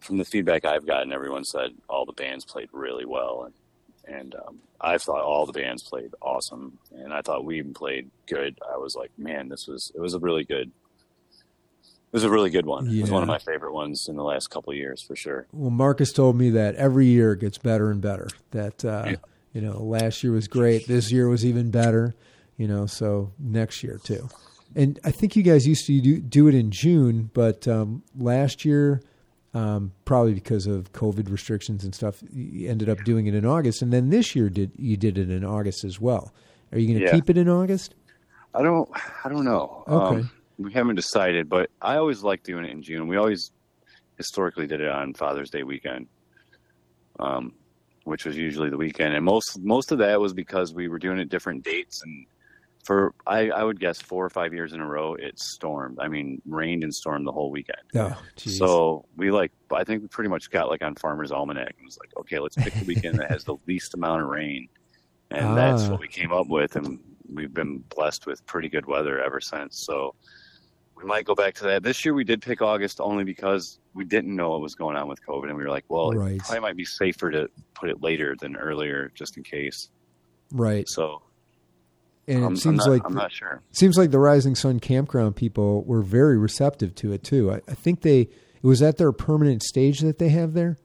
from the feedback i've gotten everyone said all the bands played really well and and um, I thought all the bands played awesome, and I thought we even played good. I was like, man, this was it was a really good, was a really good one. It was one of my favorite ones in the last couple of years for sure. Well, Marcus told me that every year it gets better and better. That uh, Yeah. you know, last year was great. This year was even better. You know, so next year too. And I think you guys used to do, do it in June, but um, last year, um, probably because of COVID restrictions and stuff, you ended up doing it in August. And then this year, did you did it in August as well? Are you going to Yeah. keep it in August? I don't, I don't know. Okay. Um, we haven't decided, but I always like doing it in June. We always historically did it on Father's Day weekend, um, which was usually the weekend, and most most of that was because we were doing it different dates. And for I, I would guess four or five years in a row, it stormed. I mean, rained and stormed the whole weekend. Oh, geez. So we like, I think we pretty much got like on Farmer's Almanac and was like, okay, let's pick the weekend that has the least amount of rain, and that's Ah. what we came up with, and we've been blessed with pretty good weather ever since. So we might go back to that. This year we did pick August only because we didn't know what was going on with COVID, and we were like, well, Right. it probably might be safer to put it later than earlier, just in case. right. So And I'm, it I'm seems not, like I'm not sure. seems like the Rising Sun campground people were very receptive to it too. I, I think they it was that their permanent stage that they have there,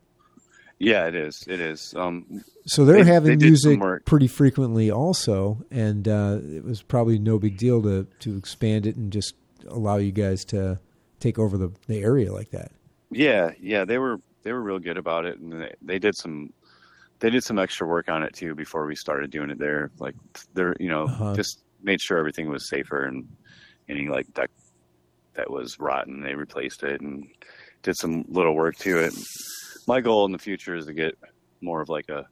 Yeah, it is. It is. Um, so they're They- having they music pretty frequently also, and uh, it was probably no big deal to to expand it and just allow you guys to take over the, the area like that. Yeah, yeah, they were they were real good about it, and they, they did some they did some extra work on it too before we started doing it there. Like they're you know Uh-huh. just made sure everything was safer and any like deck that was rotten they replaced it and did some little work to it. My goal in the future is to get more of like a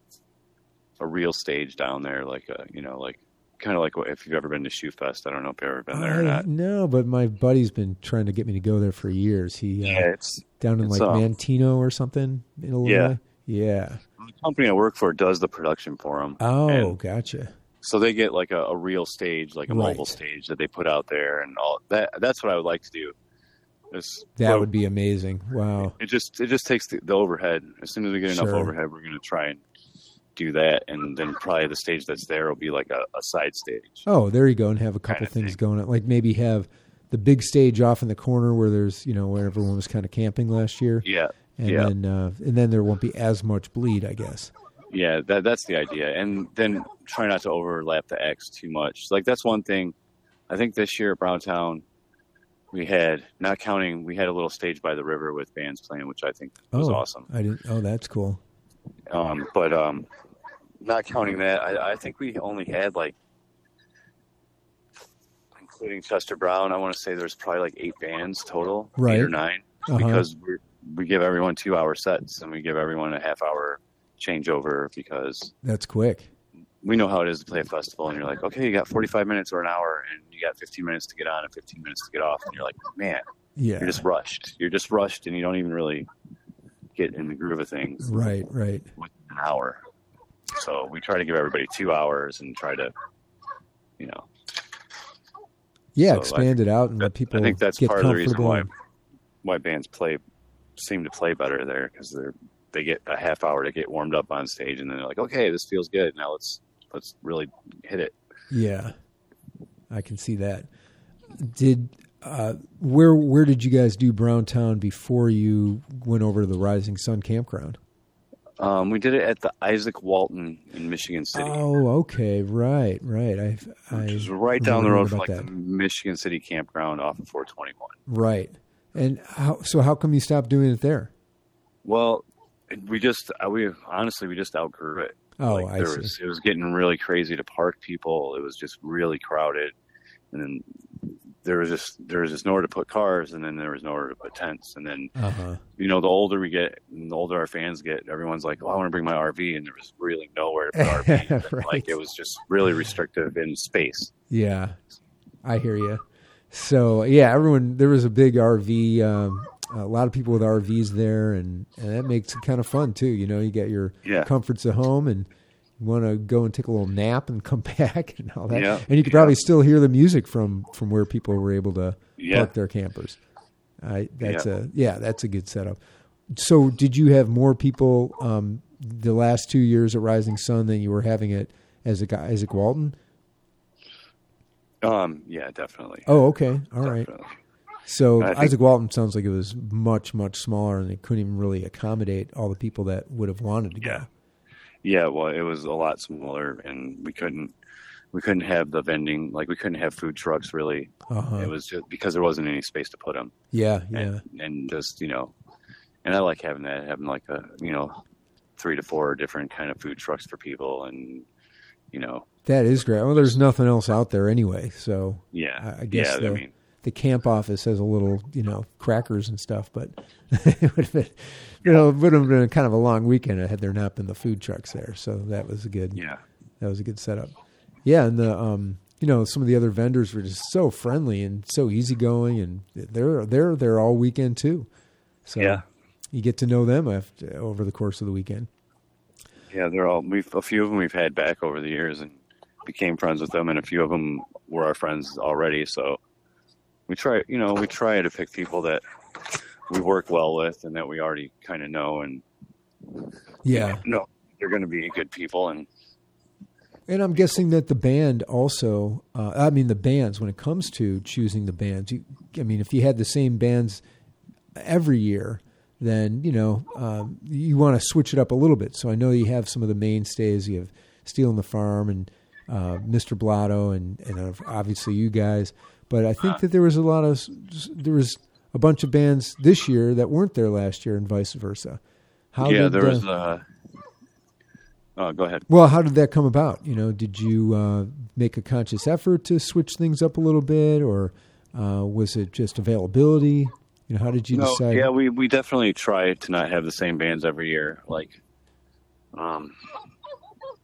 a real stage down there, like a you know like kind of like if you've ever been to Shoe Fest. I don't know if you've ever been there or not. no, but my buddy's been trying to get me to go there for years. He uh, Yeah, it's down in it's, like uh, Manteno or something in Illinois. Yeah. the company I work for does the production for them. Oh, gotcha. so they get like a, a real stage, like a Right. mobile stage that they put out there, and all that. That's what I would like to do. It's, That well, would be amazing. Wow. It just it just takes the, the overhead. As soon as we get enough Sure. overhead, we're going to try and do that, and then probably the stage that's there will be like a, a side stage. Oh, there you go, and have a couple things thing. going on. Like maybe have the big stage off in the corner where there's you know where everyone was kind of camping last year. Yeah, and yeah. then uh, and then there won't be as much bleed, I guess. Yeah, that that's the idea, and then try not to overlap the acts too much. Like that's one thing. I think this year at Browntown, we had not counting, we had a little stage by the river with bands playing, which I think was oh, awesome. I didn't. Oh, that's cool. Um, but um, not counting that, I, I think we only had like, including Chester Brown, I want to say there's probably like eight bands total, Right. eight or 9 Uh-huh. because we we give everyone two hour sets and we give everyone a half hour changeover because That's quick. we know how it is to play a festival and you're like, okay, you got 45 minutes or an hour and you got 15 minutes to get on and 15 minutes to get off. And you're like, man, Yeah. you're just rushed. You're just rushed and you don't even really get in the groove of things right. Right. with an hour. So we try to give everybody two hours and try to, you know, Yeah. So expand it out and let people I think that's get part of the reason why why bands play seem to play better there because they're they get a half hour to get warmed up on stage and then they're like, okay, this feels good. Now let's let's really hit it. Yeah, I can see that. Did uh, where where did you guys do Browntown before you went over to the Rising Sun campground? Um, we did it at the Izaak Walton in Michigan City. Oh, okay, right, right. I, I which is right down the road from like that. the Michigan City campground off of 421. right. And how so? How come you stopped doing it there? Well, we just uh, we honestly we just outgrew it. Oh, like, I there see. was it was getting really crazy to park people. It was just really crowded, and then there was just there was just nowhere to put cars, and then there was nowhere to put tents, and then Uh huh. you know the older we get, and the older our fans get, everyone's like, "Oh, I want to bring my RV," and there was really nowhere to put RV. Right. Like it was just really restrictive in space. Yeah, I hear you. So yeah, everyone there was a big RV. Um, a lot of people with RVs there, and, and that makes it kind of fun too. You know, you get your Yeah. comforts at home, and you want to go and take a little nap and come back and all that. Yeah, And you could yeah. probably still hear the music from from where people were able to Yeah. park their campers. I that's a yeah, that's a good setup. So, did you have more people um, the last two years at Rising Sun than you were having it as a guy Izaak Walton? Um, yeah, definitely. Oh, okay, all right. Definitely. So I think- Izaak Walton sounds like it was much much smaller, and they couldn't even really accommodate all the people that would have wanted to Yeah. go. Yeah, well, it was a lot smaller, and we couldn't we couldn't have the vending like we couldn't have food trucks really. Uh-huh. It was just because there wasn't any space to put them, Yeah, yeah, and, and just you know, and I like having that having like a you know three to four different kind of food trucks for people, and you know, that is great. Well, there's nothing else out there anyway, so yeah, I- I guess yeah. the- I mean, the camp office has a little, you know, crackers and stuff, but it would have been, you know, it would have been kind of a long weekend had there not been the food trucks there. So that was a good, yeah, that was a good setup. Yeah, and the, um, you know, some of the other vendors were just so friendly and so easygoing, and they're they're there all weekend too. So Yeah. you get to know them after, over the course of the weekend. yeah. They're all we've a few of them we've had back over the years and became friends with them, and a few of them were our friends already. So we try, you know, we try to pick people that we work well with and that we already kind of know and Yeah, no, they're going to be good people. And And I'm guessing that the band also, uh, I mean, the bands, when it comes to choosing the bands, you, I mean, if you had the same bands every year, then, you know, um, you want to switch it up a little bit. So I know you have some of the mainstays. You have Stealing the Farm and uh, Mr. Blotto and, and uh, obviously you guys. But I think that there was a lot of, there was a bunch of bands this year that weren't there last year and vice versa. How yeah, did, there uh, was. Uh, oh, go ahead. well, how did that come about? You know, did you uh, make a conscious effort to switch things up a little bit, or uh, was it just availability? You know, how did you No, decide? yeah, we we definitely try to not have the same bands every year. Like, um,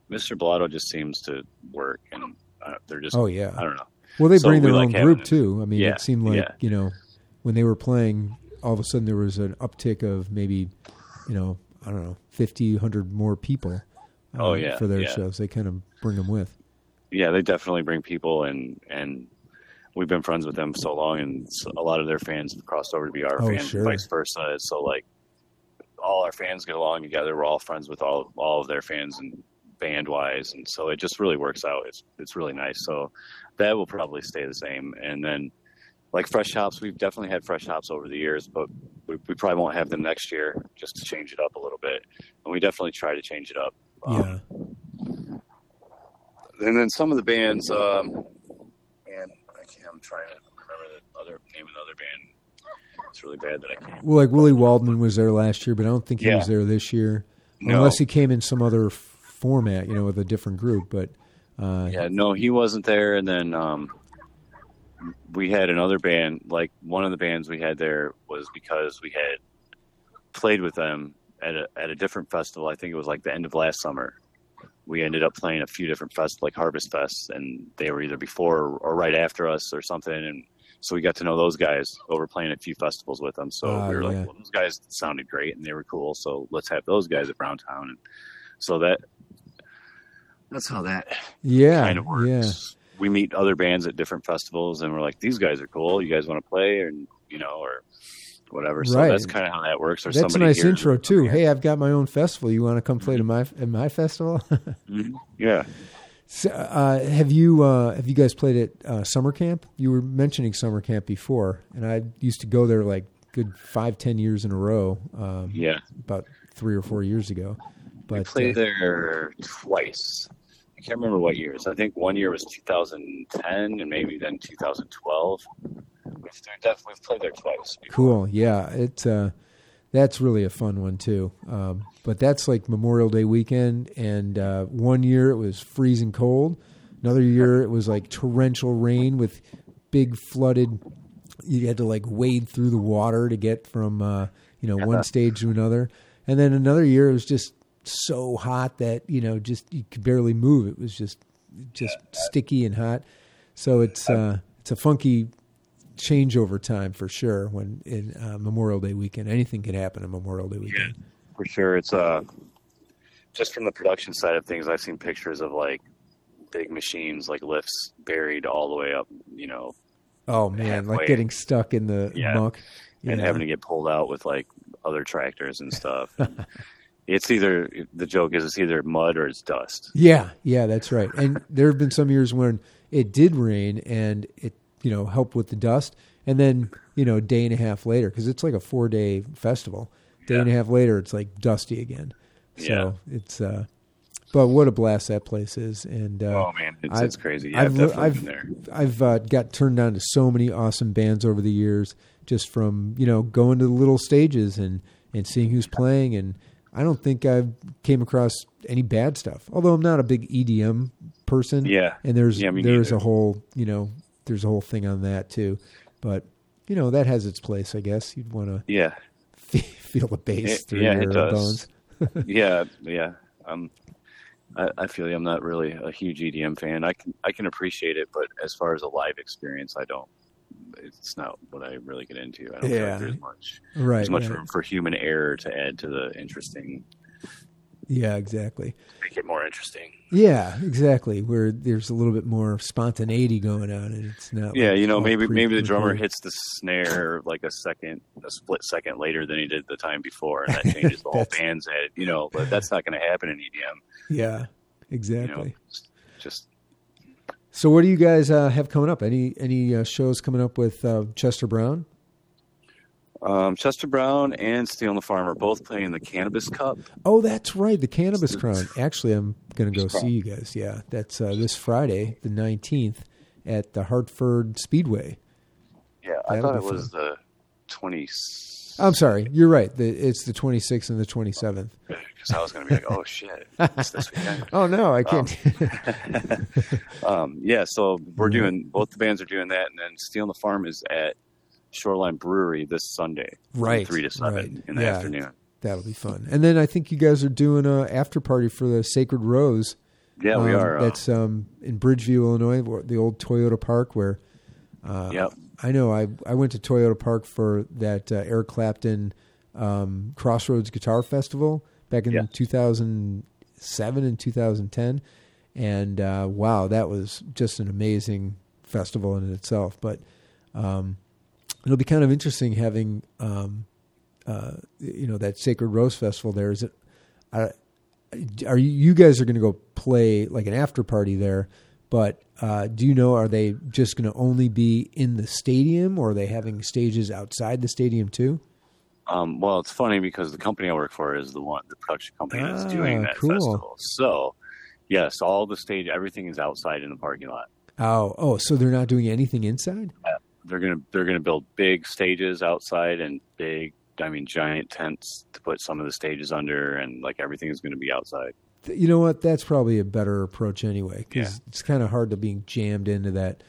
Mr. Blotto just seems to work, and uh, they're just. Oh yeah. I don't know. Well, they So bring their own like group too. I mean, Yeah, it seemed like yeah. you know when they were playing, all of a sudden there was an uptick of maybe you know I don't know 50, 100 more people. uh, Oh, yeah, for their yeah. shows, they kind of bring them with. yeah, they definitely bring people, and and we've been friends with them so long, and a lot of their fans have crossed over to be our Oh, fans, sure. vice versa. So like, all our fans get along together. We're all friends with all all of their fans and band wise, and so it just really works out. It's it's really nice. So that will probably stay the same, and then like fresh hops, we've definitely had fresh hops over the years, but we, we probably won't have them next year just to change it up a little bit. And we definitely try to change it up. Um, yeah. And then some of the bands, um, and I can't, I'm trying to remember the other name of the other band. It's really bad that I can't. Well, like Willie Waldman was there last year, but I don't think he Yeah. was there this year, No. unless he came in some other format, you know, with a different group. But uh, Yeah, no, he wasn't there. And then um, we had another band. Like one of the bands we had there was because we had played with them at a at a different festival. I think it was like the end of last summer. We ended up playing a few different fests, like Harvest Fest, and they were either before or, right after us or something. And so we got to know those guys over playing a few festivals with them. So Ah, we were yeah. like, well, those guys sounded great and they were cool. So let's have those guys at Browntown. And so that that's how that yeah, kind of works. yeah, We meet other bands at different festivals, and we're like, "These guys are cool. You guys want to play?" And you know, or whatever. So Right. that's kind of how that works. Or that's a nice intro too. Hey, I've got my own festival. You want to come play to my at my festival? Mhm. Yeah, So, uh, have you uh, have you guys played at uh, summer camp? You were mentioning summer camp before, and I used to go there like good five ten years in a row. Um, yeah. about three or four years ago. We But played uh, there twice. I can't remember what years. I think one year was 2010, and maybe then 2012. We've, we've played there twice. before. cool, yeah, it's uh, that's really a fun one too. Um, but that's like Memorial Day weekend, and uh, one year it was freezing cold. Another year it was like torrential rain with big flooded. You had to like wade through the water to get from uh, you know one stage to another, and then another year it was just so hot that you know just you could barely move. It was just just sticky and hot. So it's uh, it's a funky changeover time for sure. When in uh, Memorial Day weekend, anything could happen on Memorial Day weekend. for sure. It's uh, just from the production side of things. I've seen pictures of like big machines, like lifts buried all the way up, you know, Oh man, like getting stuck in the Yeah. muck. and Yeah. having to get pulled out with like other tractors and stuff. it's either the joke is it's either mud or it's dust. Yeah, yeah, that's right. And there have been some years when it did rain and it, you know, helped with the dust. And then, you know, a day and a half later, because it's like a four day festival, day and a half later, it's like dusty again. So it's, uh, but what a blast that place is. And, uh, oh man, it's, I've- it's crazy. Yeah, I've, I've, I've, been there. I've uh, got turned on to so many awesome bands over the years, just from you know going to the little stages and and seeing who's playing. And I don't think I've came across any bad stuff. Although I'm not a big EDM person. Yeah. and there's Yeah, there's neither. a whole you know there's a whole thing on that too. But you know that has its place, I guess. You'd want to Yeah, feel the bass It- through yeah, your bones. yeah, yeah. Um, I, I feel you. I'm not really a huge EDM fan. I can I can appreciate it, but as far as a live experience, I don't. It's not what I really get into. I don't feel Yeah. like there's much Right. there's much right. room for human error to add to the interesting, Yeah, exactly. make it more interesting. Yeah, exactly. Where there's a little bit more spontaneity going on, and it's not. Yeah, like you know, maybe maybe the drummer hits the snare like a second, a split second later than he did the time before, and that changes the whole band's head. You know, but that's not going to happen in EDM. Yeah, You exactly. know, just So, what do you guys uh, have coming up? Any any uh, shows coming up with uh, Chester Brown? um, Chester Brown and Steel the Farmer both playing the Cannabis Cup. Oh, that's right, the Cannabis Crown. Actually, I'm going to go see you guys. Yeah, that's uh, this Friday, the 19th, at the Hartford Speedway. Yeah, I That'll thought it was the twenty. I'm sorry, you're right. The, it's the 26th and the 27th. Because I was going to be like, oh shit, it's this weekend. Oh no, I can't. um, yeah, so we're Mhm. doing both the bands are doing that, and then Stealing the Farm is at Shoreline Brewery this Sunday, from Right, three to seven right. in the Yeah. afternoon. That'll be fun. And then I think you guys are doing a after party for the Sacred Rose. Yeah, we Um, are. Uh, That's um, in Bridgeview, Illinois, the old Toyota Park. Where uh, Yep. I know I I went to Toyota Park for that uh, Eric Clapton um, Crossroads Guitar Festival back in Yeah. 2007 and 2010, and uh, wow, that was just an amazing festival in itself. But um, it'll be kind of interesting having um, uh, you know that Sacred Rose Festival there. Is it? Uh, are you, you guys are going to go play like an after party there? But uh, do you know, are they just going to only be in the stadium or are they having stages outside the stadium too? Um, well, it's funny because the company I work for is the one, the production company that's Ah, doing that cool. festival. So, yes, all the stage, everything is outside in the parking lot. Oh, oh, so they're not doing anything inside? They're gonna they're gonna build big stages outside and big, I mean, giant tents to put some of the stages under, and like everything is gonna be outside. Th- You know what? That's probably a better approach anyway, because Yeah. it's kind of hard to being jammed into that,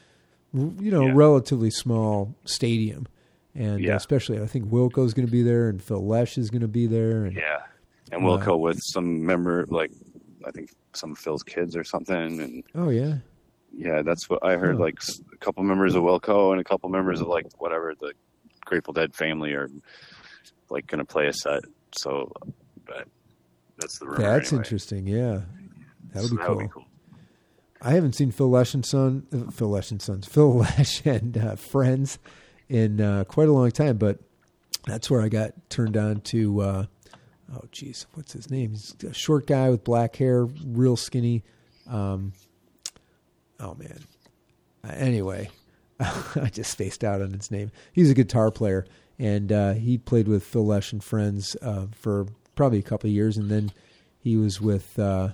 you know, Yeah. relatively small stadium. And uh, Yeah. especially, I think Wilco's going to be there, and Phil Lesh is going to be there, and Yeah, and Wow. Wilco with some member like I think some of Phil's kids or something, and oh yeah, yeah, that's what I heard. Huh. Like a couple members of Wilco and a couple members of like whatever the Grateful Dead family are like going to play a set. So, but that's the rumor. that's anyway. interesting. Yeah, that would So be cool. be cool. I haven't seen Phil Lesh and Son, uh, Phil Lesh and Sons, Phil Lesh and uh, Friends in uh, quite a long time, but that's where I got turned on to. Uh, oh, geez, what's his name? He's a short guy with black hair, real skinny. Um, oh man. Uh, anyway, I just spaced out on his name. He's a guitar player, and uh, he played with Phil Lesh and Friends uh, for probably a couple of years, and then he was with. Uh,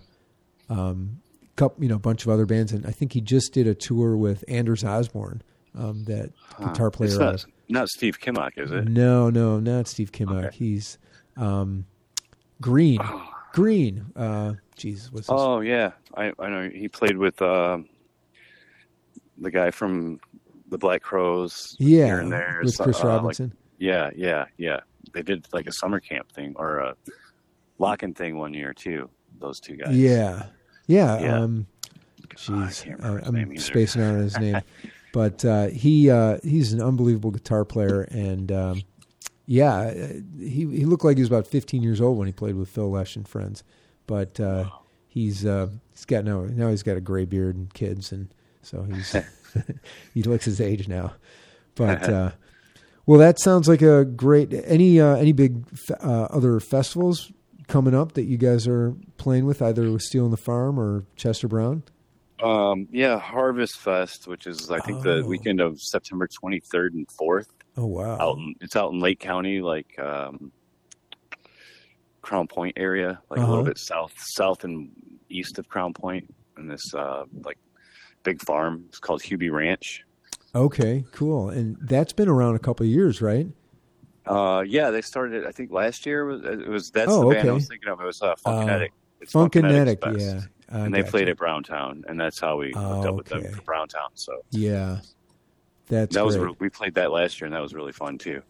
um, couple, you know, a bunch of other bands, and I think he just did a tour with Anders Osborne, um, that Huh. guitar player. It's not, not Steve Kimock, is it? no, no, not Steve Kimock. Okay. He's um, Greene. Greene. Uh, Jesus, what's his? Oh yeah, I I know he played with um the guy from the Black Crowes. yeah, here and there. with Chris uh, like- Robinson. yeah, yeah, yeah. They did like a summer camp thing or a lock-in thing one year too. Those two guys. yeah, yeah. Yeah. Um, can't remember I- his name I'm either. spacing out on his name, but uh, he uh, he's an unbelievable guitar player, and um, yeah, uh, he he looked like he was about 15 years old when he played with Phil Lesh and friends, but uh, he's uh, he's got now now he's got a gray beard and kids, and so he's he looks his age now, but. Well, that sounds like a great. Any uh, any big uh, other festivals coming up that you guys are playing with, either with Stealing the Farm or Chester Brown? Um, yeah, Harvest Fest, which is I think the Oh. weekend of September 23rd and 4th. Oh wow! Out in, it's out in Lake County, like um, Crown Point area, like a Uh-huh. little bit south, south and east of Crown Point, and this uh, like big farm. It's called Hubie Ranch. Okay, cool. And that's been around a couple of years, right? Uh, yeah, they started. it, I think last year was it was that's Oh, the band okay. I was thinking of. It was uh, Funkinetic. It's Funkinetic, Funkinetics Fest. yeah. I and they played at Browntown, and that's how we Oh, hooked up with okay. them for Browntown. So Yeah, that's that was re- we played that last year, and that was really fun too.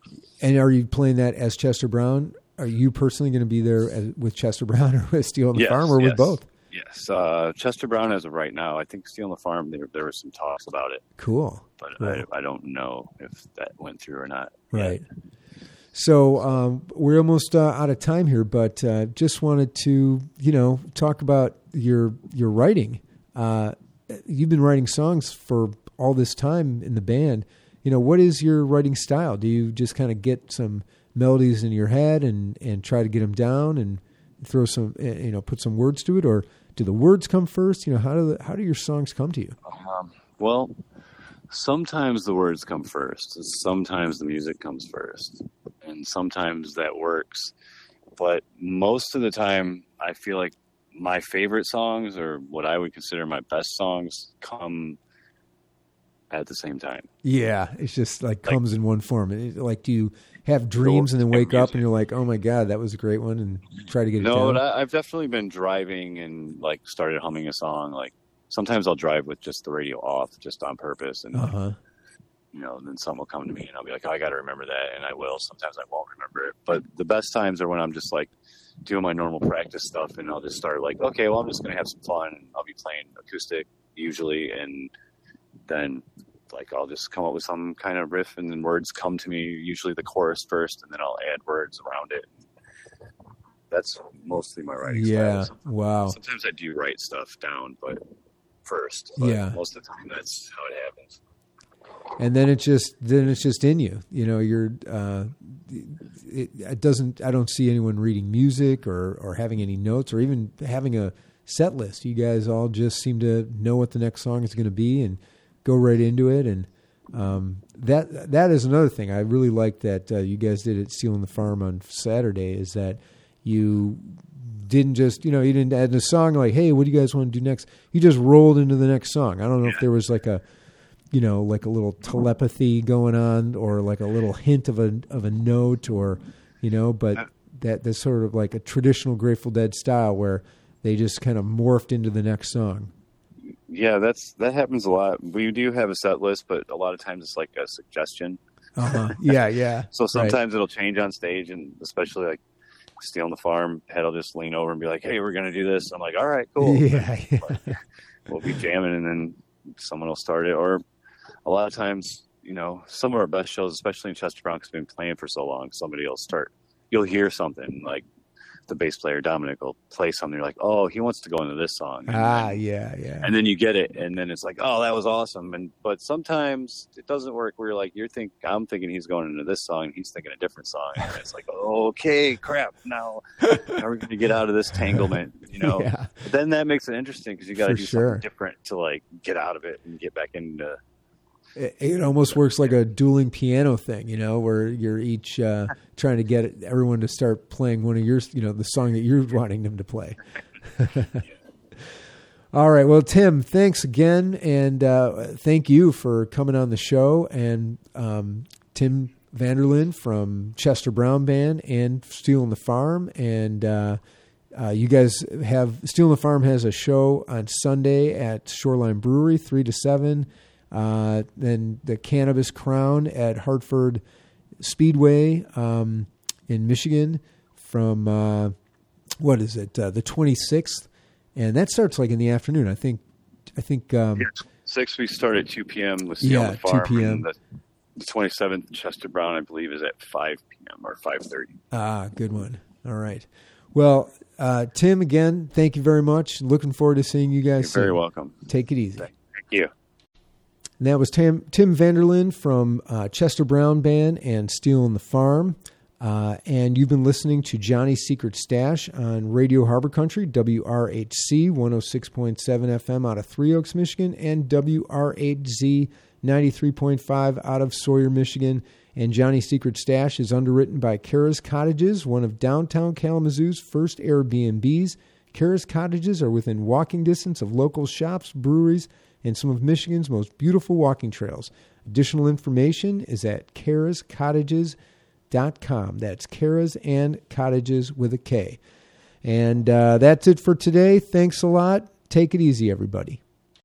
and are you playing that as Chester Brown? Are you personally going to be there as, with Chester Brown or with Stealing the Yes, Farm, or with both? Yes, uh, Chester Brown as of right now. I think Stealing the Farm. There, there were some talks about it, Cool. but Cool. I, I don't know if that went through or not. yet. Right. So um, we're almost uh, out of time here, but uh, just wanted to, you know, talk about your your writing. Uh, you've been writing songs for all this time in the band. You know, what is your writing style? Do you just kind of get some melodies in your head and and try to get them down and throw some, eh, you know, put some words to it, or do the words come first? You know, how do the, how do your songs come to you? Um, well, sometimes the words come first. Sometimes the music comes first, and sometimes that works. But most of the time, I feel like my favorite songs, or what I would consider my best songs, come at the same time. Yeah, it's just like Like- comes in one form. It- Like, do you have dreams and then wake up and you're like, oh my god, that was a great one, and try to get it No? I, I've definitely been driving and like started humming a song. Like sometimes I'll drive with just the radio off, just on purpose, and Uh huh. you know, then some will come to me and I'll be like, oh, I got to remember that, and I will. Sometimes I won't remember it, but the best times are when I'm just like doing my normal practice stuff, and I'll just start like, okay, well, I'm just gonna have some fun. I'll be playing acoustic usually, and then like I'll just come up with some kind of riff, and then words come to me. Usually the chorus first, and then I'll add words around it. That's mostly my writing Yeah. style. Wow. Sometimes I do write stuff down, but first. But Yeah. Most of the time, that's how it happens. And then it's just then it's just in you. You know, you're. Uh, it, it doesn't. I don't see anyone reading music or or having any notes or even having a set list. You guys all just seem to know what the next song is going to be and go right into it. And um, that that is another thing. I really like that uh, you guys did at Stealing the Farm on Saturday is that you didn't just you know you didn't add a song like hey what do you guys want to do next? You just rolled into the next song. I don't know yeah. if there was like a you know like a little telepathy going on or like a little hint of a of a note or you know but uh, that that's sort of like a traditional grateful dead style where they just kind of morphed into the next song yeah that's that happens a lot we do have a set list but a lot of times it's like a suggestion uh-huh. yeah yeah so sometimes right. it'll change on stage and especially like stealing the farm, head will just lean over and be like, "Hey, we're gonna do this." I'm like, "All right, cool." Yeah, yeah. we'll be jamming, and then someone will start it. Or a lot of times, you know, some of our best shows, especially in Chester because we've been playing for so long, somebody will start. You'll hear something like the bass player Dominic will play something. You're like, oh, he wants to go into this song. And ah, then, yeah, yeah. And then you get it, and then it's like, oh, that was awesome. And but sometimes it doesn't work. Where you're like, you're think I'm thinking he's going into this song, he's thinking a different song, and it's like, okay, crap. Now, how are we going to get out of this tanglement? You know. yeah. But then that makes it interesting because you got to do sure. something different to like get out of it and get back into it, it, almost works like a dueling piano thing, you know, where you're each uh, trying to get everyone to start playing one of your, you know, the song that you're wanting them to play. All right. Well, Tim, thanks again. And uh, thank you for coming on the show. And um, Tim Vanderlyn from Chester Brown Band and Stealing the Farm. And uh, uh, you guys have Stealing the Farm has a show on Sunday at Shoreline Brewery, 3 to 7. Uh, then the Cannabis Crown at Hartford Speedway um, in Michigan from uh, what is it? Uh, the 26th, and that starts like in the afternoon. I think. I think. Um, yeah, six. We start at 2 p.m. with yeah, 2 p.m. The, the 27th Chester Brown, I believe, is at 5 p.m. or 5:30. Ah, good one. All right. Well, uh, Tim, again, thank you very much. Looking forward to seeing you guys. You're very welcome. Take it easy. Thank you. And that was Tim, Tim Vanderlyn from uh, Chester Brown Band and Steel Stealing the Farm. Uh, and you've been listening to Johnny's Secret Stash on Radio Harbor Country, WRHC 106.7 FM out of Three Oaks, Michigan, and WRHZ 93.5 out of Sawyer, Michigan. And Johnny's Secret Stash is underwritten by Kara's Cottages, one of downtown Kalamazoo's first Airbnbs. Kara's Cottages are within walking distance of local shops, breweries, and some of Michigan's most beautiful walking trails. Additional information is at karascottages.com. That's Caras and Cottages with a K. And uh, that's it for today. Thanks a lot. Take it easy, everybody.